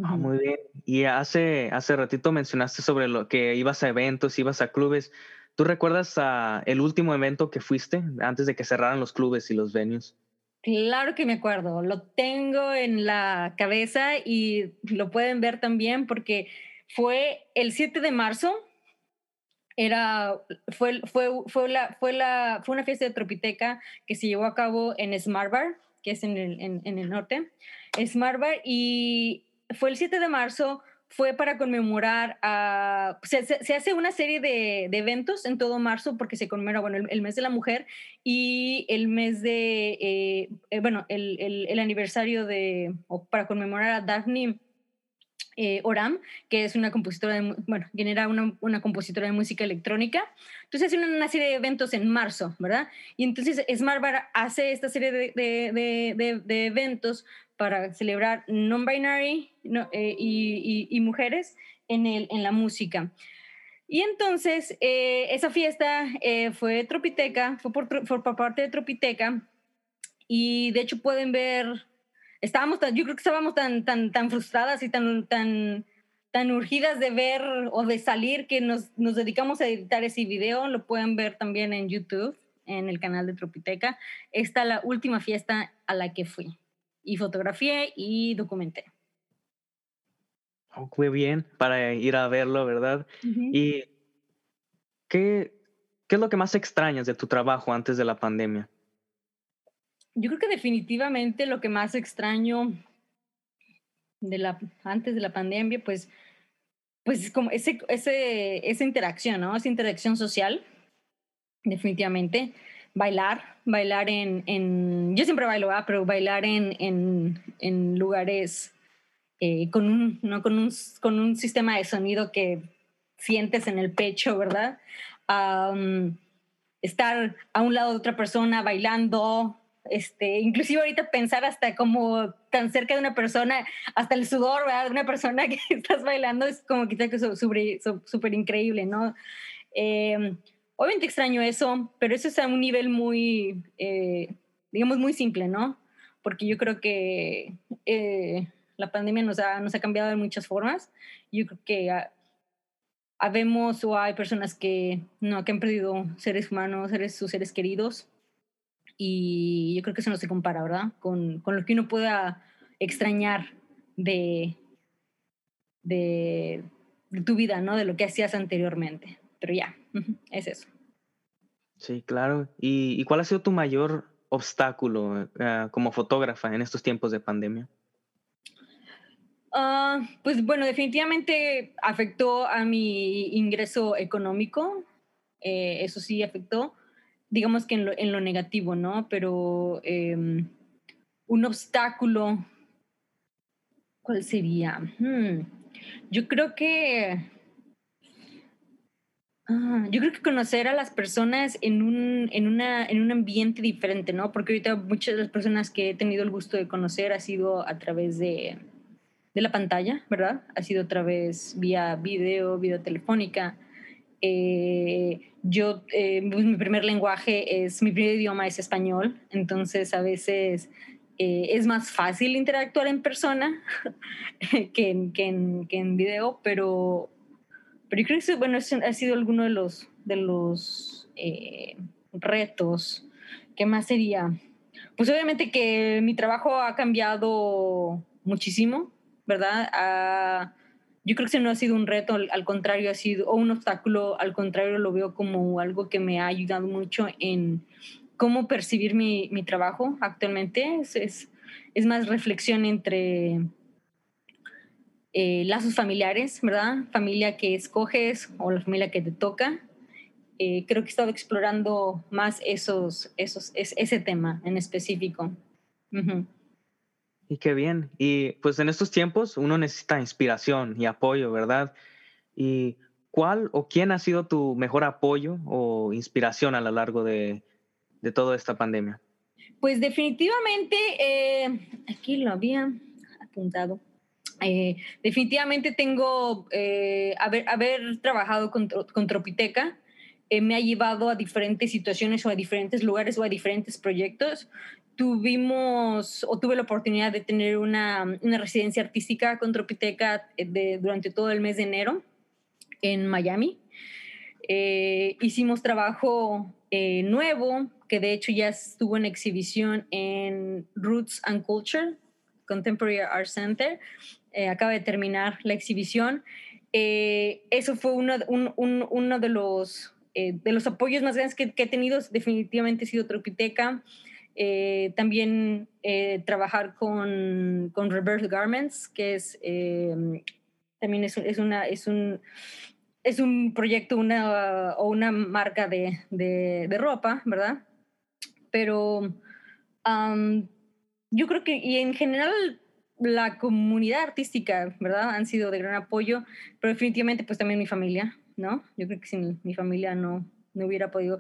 S11: Ah, muy bien. Y hace, hace ratito mencionaste sobre lo que ibas a eventos, ibas a clubes. ¿Tú recuerdas a el último evento que fuiste antes de que cerraran los clubes y los venues?
S12: Claro que me acuerdo, lo tengo en la cabeza y lo pueden ver también porque fue el 7 de marzo. Era, fue, fue, fue, la, fue, la, fue una fiesta de Tropiteca que se llevó a cabo en Smart Bar, que es en el, en, en el norte. Smart Bar, y fue el 7 de marzo, fue para conmemorar, a, se, se- se hace una serie de, de eventos en todo marzo porque se conmemora, bueno, el, el mes de la mujer y el mes de, eh, eh, bueno, el, el- el aniversario de, o para conmemorar a Daphne eh, Oram, que es una compositora, de, bueno, quien era una, una compositora de música electrónica. Entonces hacen una serie de eventos en marzo, ¿verdad? Y entonces Smart Bar hace esta serie de- de- de eventos para celebrar non-binary no, eh, y, y- y mujeres en, el, en la música. Y entonces eh, esa fiesta eh, fue Tropiteca, fue por, fue por parte de Tropiteca, y de hecho pueden ver, estábamos tan, yo creo que estábamos tan, tan, tan frustradas y tan, tan, tan urgidas de ver o de salir que nos, nos dedicamos a editar ese video, lo pueden ver también en YouTube, en el canal de Tropiteca. Esta la última fiesta a la que fui y fotografié y documenté.
S11: Oh, muy bien, para ir a verlo, ¿verdad? ¿Y qué, qué es lo que más extrañas de tu trabajo antes de la pandemia?
S12: Yo creo que definitivamente lo que más extraño de la, antes de la pandemia, pues, pues es como ese, ese, esa interacción, ¿no? Esa interacción social, definitivamente. Bailar, bailar en, en yo siempre bailo, ¿verdad? pero bailar en, en, en lugares eh, con, un, ¿no? con, un, con un sistema de sonido que sientes en el pecho, ¿verdad? Estar a un lado de otra persona bailando, este, inclusive ahorita pensar hasta como tan cerca de una persona, hasta el sudor, ¿verdad? De una persona que estás bailando es como que súper increíble, ¿no? Eh, obviamente extraño eso, pero eso es a un nivel muy, eh, digamos, muy simple, ¿no? Porque yo creo que eh, la pandemia nos ha, nos ha cambiado de muchas formas. Yo creo que habemos o hay personas que no que han perdido seres humanos, seres, sus seres queridos y yo creo que eso no se compara, ¿verdad? Con, con lo que uno pueda extrañar de, de, de tu vida, ¿no? De lo que hacías anteriormente. Pero ya, es eso.
S11: Sí, claro. ¿Y, y cuál ha sido tu mayor obstáculo eh, como fotógrafa en estos tiempos de pandemia?
S12: Ah, pues bueno, definitivamente afectó a mi ingreso económico. Eh, eso sí afectó, digamos que en lo, en lo negativo, ¿no? Pero em, un obstáculo, ¿cuál sería? Hmm, Yo creo que... yo creo que conocer a las personas en un, en, una, en un ambiente diferente, ¿no? Porque ahorita muchas de las personas que he tenido el gusto de conocer ha sido a través de, de la pantalla, ¿verdad? Ha sido a través vía video, video telefónica. Eh, yo, eh, pues, mi primer lenguaje es, mi primer idioma es español, entonces a veces eh, es más fácil interactuar en persona que, en, que, en, que en video, pero, pero yo creo que bueno, ese ha sido alguno de los, de los eh, retos. ¿Qué más sería? Pues obviamente que mi trabajo ha cambiado muchísimo, ¿verdad? Yo creo que ese no ha sido un reto, al contrario, ha sido, o un obstáculo, al contrario, lo veo como algo que me ha ayudado mucho en cómo percibir mi, mi trabajo actualmente. Es, es, es más reflexión entre eh, lazos familiares, ¿verdad? Familia que escoges o la familia que te toca. Eh, creo que he estado explorando más esos, esos, es, ese tema en específico.
S11: Y qué bien. Y pues en estos tiempos uno necesita inspiración y apoyo, ¿verdad? ¿Y cuál o quién ha sido tu mejor apoyo o inspiración a lo largo de, de toda esta pandemia?
S12: Pues definitivamente, eh, aquí lo había apuntado. Eh, definitivamente tengo, eh, haber, trabajado con, con Tropiteca, eh, me ha llevado a diferentes situaciones o a diferentes lugares o a diferentes proyectos. Tuvimos o tuve la oportunidad de tener una, una residencia artística con Tropiteca durante todo el mes de enero en Miami. Hicimos trabajo nuevo, que de hecho ya estuvo en exhibición en Roots and Culture, Contemporary Art Center. Eh, acaba de terminar la exhibición. Eh, eso fue uno, un- un- uno de, los, eh, de los apoyos más grandes que, que he tenido, definitivamente ha sido Tropiteca. También trabajar con, con Reverse Garments, que es también es, es, una, es, un, es un proyecto una, o una marca de, de, ropa, ¿verdad? Pero yo creo que, y en general, la comunidad artística, ¿verdad? Han sido de gran apoyo, pero definitivamente pues también mi familia, ¿no? Yo creo que sin mi familia no, no hubiera podido,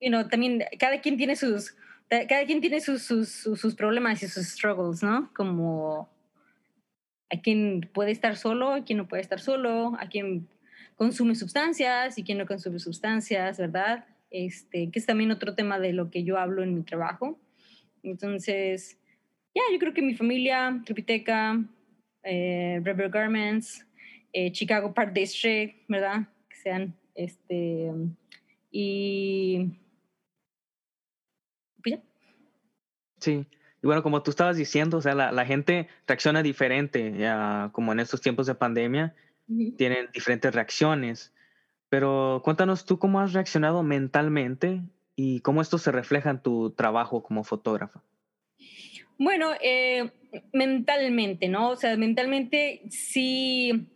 S12: you know, también cada quien tiene sus, cada quien tiene sus, sus, sus, problemas y sus struggles, ¿no? Como a quien puede estar solo, a quien no puede estar solo, a quien consume sustancias y quien no consume sustancias, ¿verdad? Este, que es también otro tema de lo que yo hablo en mi trabajo. Entonces, ya, yo creo que mi familia, Tripiteca, eh, Garments, eh, Chicago Park District, ¿verdad? Que sean, este, y... pues ya.
S11: Sí. Y bueno, como tú estabas diciendo, o sea, la, la gente reacciona diferente, ya, como en estos tiempos de pandemia, tienen diferentes reacciones. Pero cuéntanos tú cómo has reaccionado mentalmente y cómo esto se refleja en tu trabajo como fotógrafa.
S12: Bueno, eh, mentalmente, ¿no? O sea, mentalmente sí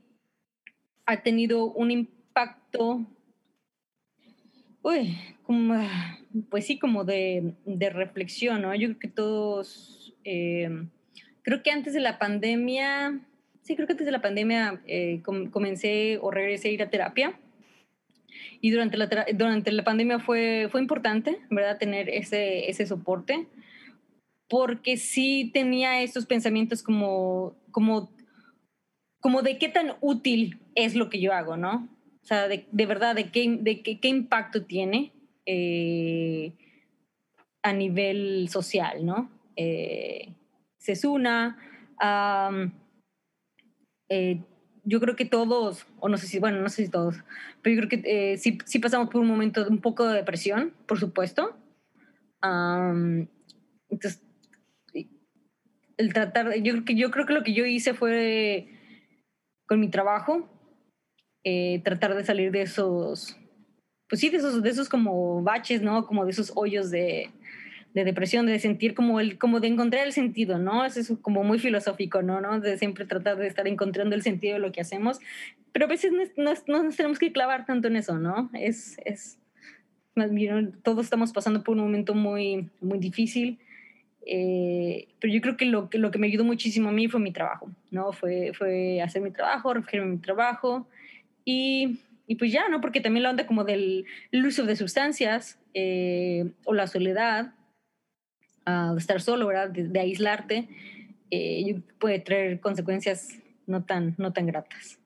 S12: ha tenido un impacto, uy, pues sí, como de, reflexión, ¿no? Yo creo que todos, eh, creo que antes de la pandemia, sí, creo que antes de la pandemia eh, com- comencé o regresé a ir a terapia. Y durante la, durante la pandemia fue, fue importante, ¿verdad? Tener ese, ese soporte porque sí tenía estos pensamientos como, como, como de qué tan útil es lo que yo hago, ¿no? O sea, de, de verdad, de qué, de qué, qué impacto tiene eh, a nivel social, ¿no? Eh, Sesuna, am, eh, yo creo que todos, o no sé si, bueno, no sé si todos, pero yo creo que eh, sí, sí pasamos por un momento de un poco de depresión, por supuesto. Am, entonces, el tratar, yo creo que yo creo que lo que yo hice fue con mi trabajo, eh, tratar de salir de esos, pues sí, de esos, de esos como baches, ¿no? Como de esos hoyos de, de depresión, de sentir como el, como de encontrar el sentido, ¿no? Es eso como muy filosófico, ¿no? ¿no? De siempre tratar de estar encontrando el sentido de lo que hacemos, pero a veces no, es- no es- no nos tenemos que clavar tanto en eso, ¿no? Es, es, todos estamos pasando por un momento muy, muy difícil. Eh, pero yo creo que lo, que lo que me ayudó muchísimo a mí fue mi trabajo, ¿no? Fue, fue hacer mi trabajo, refugiarme en mi trabajo y, y pues ya, ¿no? Porque también la onda como del el uso de sustancias eh, o la soledad, ah, de estar solo, ¿verdad? De, de aislarte, eh, puede traer consecuencias no tan, no tan gratas.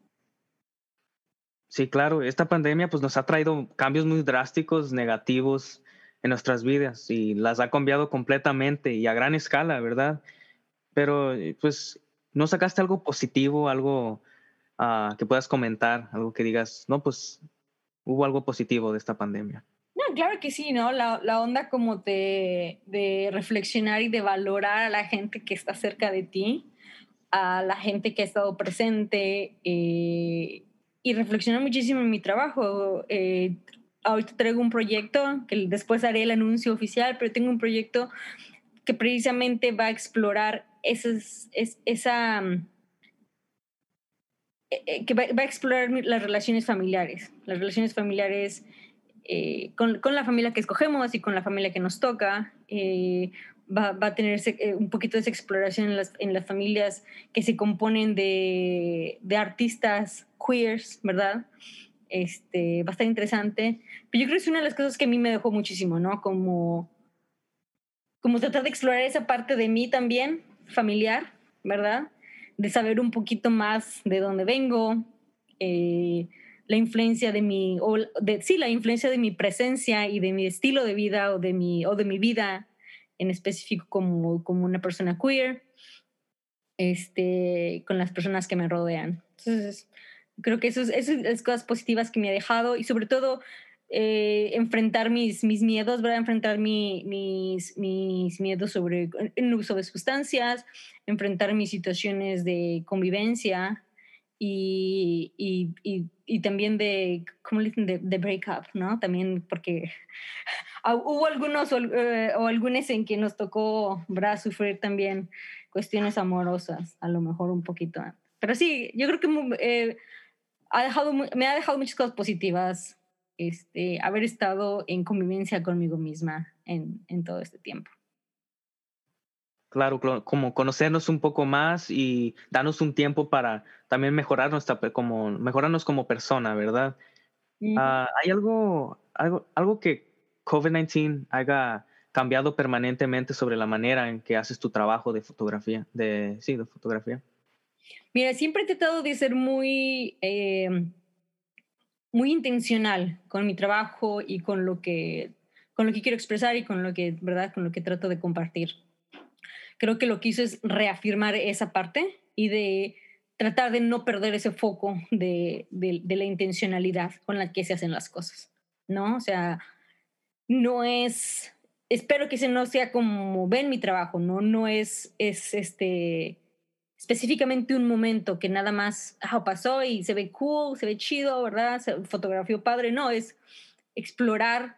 S11: Sí, claro, esta pandemia pues nos ha traído cambios muy drásticos, negativos en nuestras vidas y las ha cambiado completamente y a gran escala, ¿verdad? Pero eh, pues, ¿no sacaste algo positivo, algo ah, que puedas comentar, algo que digas, no, pues hubo algo positivo de esta pandemia?
S12: No, claro que sí, ¿no? La, la onda como de, de reflexionar y de valorar a la gente que está cerca de ti, a la gente que ha estado presente eh, y reflexionar muchísimo en mi trabajo. Eh, ahorita traigo un proyecto que después haré el anuncio oficial, pero tengo un proyecto que precisamente va a explorar esas, es, esa... mm, eh, eh, que va, va a explorar las relaciones familiares, las relaciones familiares eh, con, con la familia que escogemos y con la familia que nos toca. eh, va, va a tener eh, un poquito de esa exploración en las, en las familias que se componen de, de artistas queers, ¿verdad? Este, va a estar interesante. Pero yo creo que es una de las cosas que a mí me dejó muchísimo, ¿no? Como, como tratar de explorar esa parte de mí también, familiar, ¿verdad? De saber un poquito más de dónde vengo, eh, la influencia de mi, o de, sí, la influencia de mi presencia y de mi estilo de vida o de mi, o de mi vida en específico como, como una persona queer, este, con las personas que me rodean. Entonces, creo que eso es, eso es las cosas positivas que me ha dejado y sobre todo eh, enfrentar mis, mis miedos, ¿verdad? Enfrentar mi, mis, mis miedos sobre el uso de sustancias, enfrentar mis situaciones de convivencia y, y, y, y también de, ¿cómo le dicen? De, de breakup, ¿no? También porque ah, hubo algunos eh, o algunos en que nos tocó, ¿verdad? Sufrir también cuestiones amorosas, a lo mejor un poquito. Pero sí, yo creo que eh, ha dejado, me ha dejado muchas cosas positivas este, haber estado en convivencia conmigo misma en, en todo este tiempo.
S11: Claro, como conocernos un poco más y darnos un tiempo para también mejorar nuestra, como, mejorarnos como persona, ¿verdad? Ah, ¿Hay algo, algo, algo que COVID-19 haya cambiado permanentemente sobre la manera en que haces tu trabajo de fotografía? De, sí, de fotografía.
S12: Mira, siempre he tratado de ser muy, eh, muy intencional con mi trabajo y con lo que, con lo que quiero expresar y con lo que, ¿verdad? Con lo que trato de compartir. Creo que lo que hizo es reafirmar esa parte y de tratar de no perder ese foco de, de, de la intencionalidad con la que se hacen las cosas, ¿no? O sea, no es, espero que ese no sea como ven mi trabajo, ¿no? No es, es este, específicamente un momento que nada más ah, pasó y se ve cool, se ve chido, ¿verdad? Se fotografió padre, no, es explorar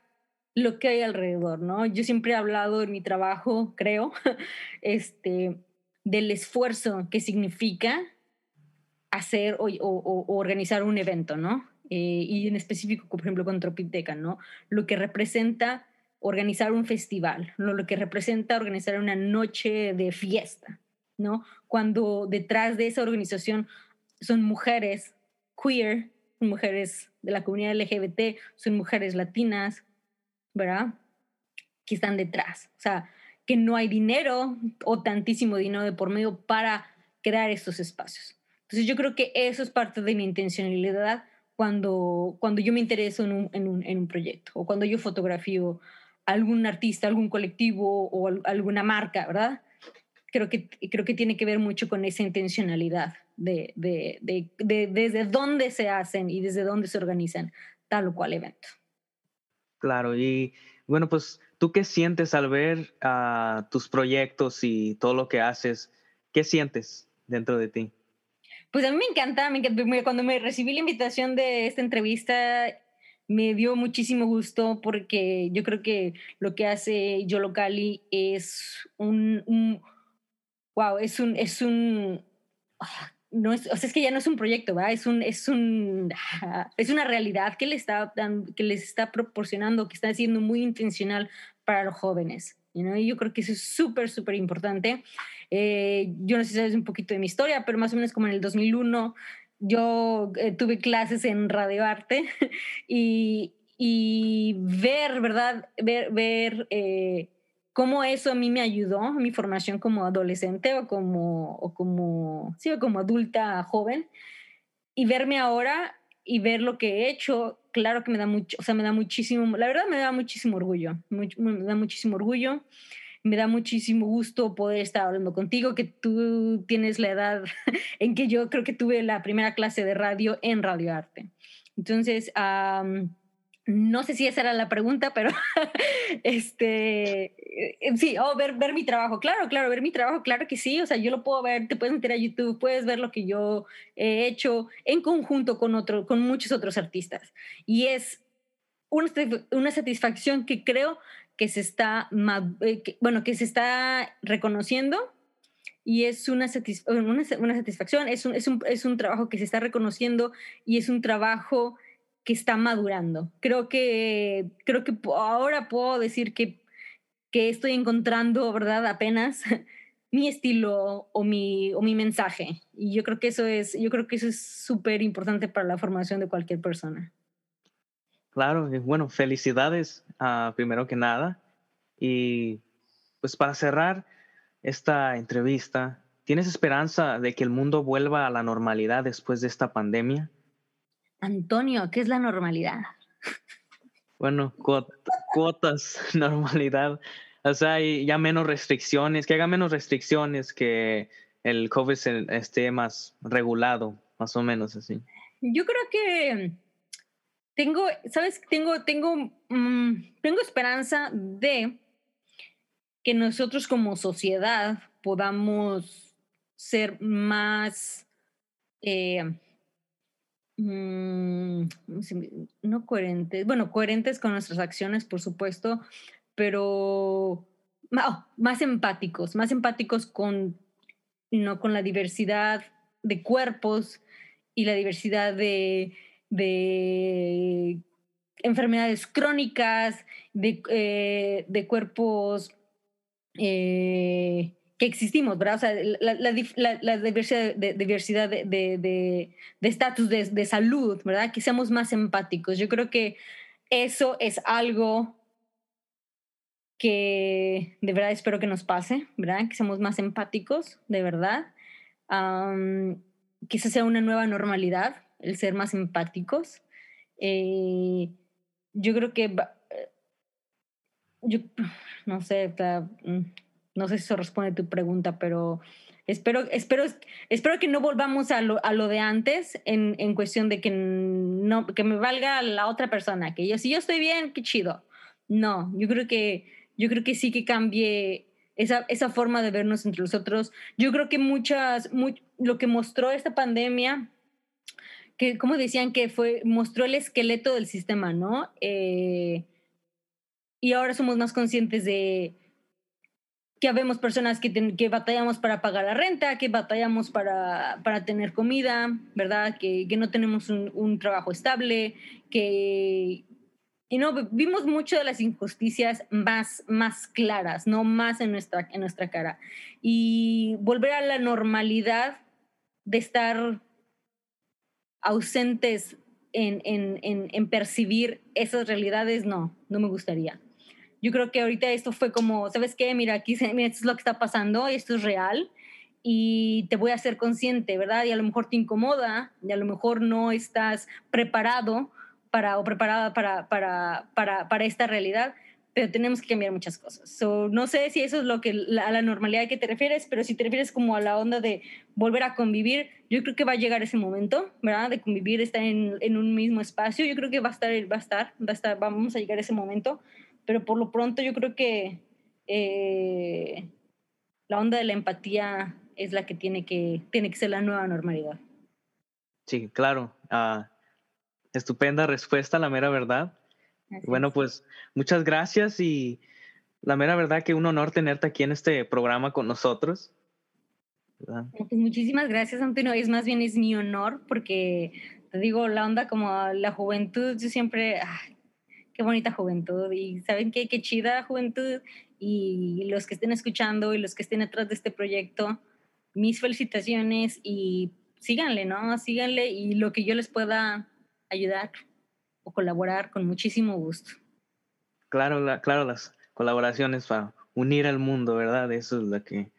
S12: lo que hay alrededor, ¿no? Yo siempre he hablado en mi trabajo, creo, este, del esfuerzo que significa hacer o, organizar un evento, ¿no? Eh, y en específico, por ejemplo, con Tropiteca, ¿no? Lo que representa organizar un festival. Lo que representa organizar una noche de fiesta, ¿no? Cuando detrás de esa organización son mujeres queer, mujeres de la comunidad LGBT, son mujeres latinas, ¿verdad? Que están detrás. O sea, que no hay dinero o tantísimo dinero de por medio para crear estos espacios. Entonces yo creo que eso es parte de mi intencionalidad cuando, cuando yo me intereso en un, en, un, en un proyecto o cuando yo fotografío algún artista, algún colectivo o al- alguna marca, ¿verdad? Creo que, creo que tiene que ver mucho con esa intencionalidad de, de, de, de desde dónde se hacen y desde dónde se organizan tal o cual evento.
S11: Claro, y bueno, pues tú qué sientes al ver ah, tus proyectos y todo lo que haces, ¿qué sientes dentro de ti?
S12: Pues a mí me encanta, me encanta. Cuando me recibí la invitación de esta entrevista, me dio muchísimo gusto porque yo creo que lo que hace Yolo Cali es un, un- wow, es un, es un, ah, no es, o sea, es que ya no es un proyecto, ¿verdad? Es un, es un, ah, es una realidad que le está que les está proporcionando, que está siendo muy intencional para los jóvenes. you know, Y yo creo que eso es súper, súper importante. Eh, yo no sé si sabes un poquito de mi historia, pero más o menos como en el 2001 yo eh, tuve clases en radioarte y, y ver, ¿verdad? Ver, ver eh, cómo eso a mí me ayudó, mi formación como adolescente o como, o como, sí, o como adulta joven, y verme ahora y ver lo que he hecho claro que me da mucho, o sea, me da muchísimo, la verdad me da muchísimo orgullo, me da muchísimo orgullo, me da muchísimo gusto poder estar hablando contigo, que tú tienes la edad en que yo creo que tuve la primera clase de radio en Radio Arte. Entonces, am, no sé si esa era la pregunta, pero este, eh, sí, oh, ver, ver mi trabajo, claro, claro, ver mi trabajo, claro que sí, o sea, yo lo puedo ver, te puedes meter a YouTube, puedes ver lo que yo he hecho en conjunto con, otro, con muchos otros artistas. Y es una, satisf- una satisfacción que creo que se está, eh, bueno, que se está reconociendo y es una, satis- una, una satisfacción, es un, es, un, es un trabajo que se está reconociendo y es un trabajo que está madurando. Creo que, creo que ahora puedo decir que, que estoy encontrando, ¿verdad? Apenas mi estilo o mi, o mi mensaje. Y yo creo que eso es, yo creo que eso es súper importante para la formación de cualquier persona.
S11: Claro, y bueno, felicidades ah, primero que nada. Y pues para cerrar esta entrevista, ¿tienes esperanza de que el mundo vuelva a la normalidad después de esta pandemia?
S12: Antonio, ¿qué es la normalidad?
S11: Bueno, cuot- cuotas, normalidad. O sea, hay ya menos restricciones, que haga menos restricciones, que el COVID esté más regulado, más o menos así.
S12: Yo creo que tengo, ¿sabes? Tengo, tengo, mm, tengo esperanza de que nosotros como sociedad podamos ser más, eh, mm, ¿cómo se me- no coherentes, bueno, coherentes con nuestras acciones, por supuesto, pero oh, más empáticos, más empáticos con, no, con la diversidad de cuerpos y la diversidad de, de enfermedades crónicas, de, eh, de cuerpos eh, que existimos, ¿verdad? O sea, la, diversidad de diversidad de estatus de, salud, ¿verdad? Que seamos más empáticos. Yo creo que eso es algo que de verdad espero que nos pase, ¿verdad? Que seamos más empáticos, de verdad. Que esa sea una nueva normalidad, el ser más empáticos. Eh, yo creo que eh, yo no sé, está, mm, no sé si eso responde a tu pregunta, pero espero, espero, espero que no volvamos a lo, a lo de antes en, en cuestión de que no, que me valga la otra persona, que yo, si yo estoy bien, qué chido. No, yo creo que, yo creo que sí que cambie esa, esa forma de vernos entre nosotros. Yo creo que muchas, mu- lo que mostró esta pandemia, que como decían que fue, mostró el esqueleto del sistema, ¿no? Eh, y ahora somos más conscientes de que habemos personas que, ten- que batallamos para pagar la renta, que batallamos para, para tener comida, ¿verdad? Que, que no tenemos un, un trabajo estable, que... Y no, vimos mucho de las injusticias más, más claras, no más en nuestra, en nuestra cara. Y volver a la normalidad de estar ausentes en, en, en, en percibir esas realidades, no, no me gustaría. Yo creo que ahorita esto fue como, ¿sabes qué? Mira, aquí mira, esto es lo que está pasando, esto es real y te voy a hacer consciente, ¿verdad? Y a lo mejor te incomoda, y a lo mejor no estás preparado para o preparada para, para, para, para esta realidad, pero tenemos que cambiar muchas cosas. So, no sé si eso es lo que a la normalidad que te refieres, pero si te refieres como a la onda de volver a convivir, yo creo que va a llegar ese momento, ¿verdad? De convivir, estar en, en un mismo espacio. Yo creo que va a estar, va a estar, va a estar, vamos a llegar a ese momento, pero por lo pronto yo creo que eh, la onda de la empatía es la que tiene que, tiene que ser la nueva normalidad.
S11: Sí, claro. ah, estupenda respuesta, la mera verdad.
S12: Así
S11: Bueno,
S12: es.
S11: pues muchas gracias y la mera verdad que un honor tenerte aquí en este programa con nosotros. ¿verdad?
S12: Pues muchísimas gracias, Antonio. Es más bien es mi honor porque te digo, la onda como la juventud, yo siempre, ay, qué bonita juventud y saben qué, qué chida juventud y los que estén escuchando y los que estén atrás de este proyecto, mis felicitaciones y síganle, ¿no? Síganle y lo que yo les pueda ayudar o colaborar con muchísimo gusto.
S11: Claro, la- claro, las colaboraciones para unir al mundo, ¿verdad? Eso es lo que,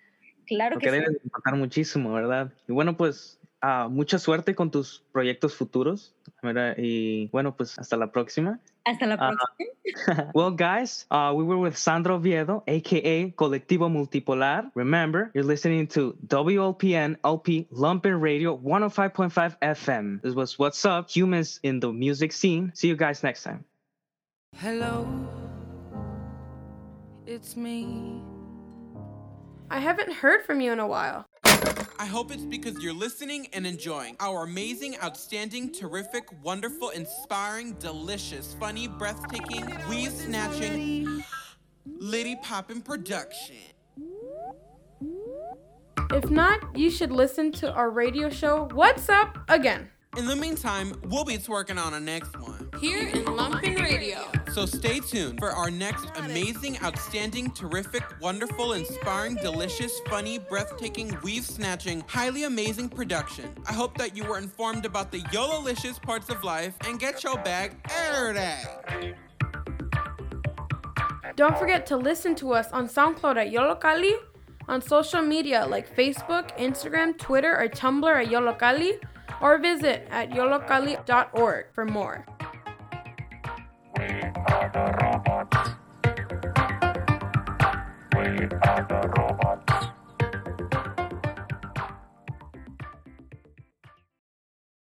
S12: Claro
S11: lo
S12: que
S11: que
S12: sí.
S11: debe de importar muchísimo, ¿verdad? Y bueno, pues ah, mucha suerte con tus proyectos futuros, ¿verdad? Y bueno, pues hasta la próxima.
S12: Hasta la
S11: Ah,
S12: próxima.
S11: well, guys, uh, we were with Sandro Viedo, aka Colectivo Multipolar. Remember, you're listening to WLPN LP Lumpen Radio 105.5 FM. This was What's Up, Humans in the Music Scene. See you guys next time.
S7: Hello, it's me.
S13: I haven't heard from you in a while.
S2: I hope it's because you're listening and enjoying our amazing, outstanding, terrific, wonderful, inspiring, delicious, funny, breathtaking, weave snatching, Liddy Poppin' production.
S13: If not, you should listen to our radio show, What's Up, again.
S2: In the meantime, we'll be twerking on our next one.
S13: Here in Lumpen Radio.
S2: So stay tuned for our next amazing, outstanding, terrific, wonderful, inspiring, delicious, funny, breathtaking, weave snatching, highly amazing production. I hope that you were informed about the YOLO-licious parts of life and get your bag aired.
S13: Don't forget to listen to us on SoundCloud at Yollocalli, on social media like Facebook, Instagram, Twitter, or Tumblr at Yollocalli, or visit at yollocalli.org for more. We are the robots.
S7: We are the robots.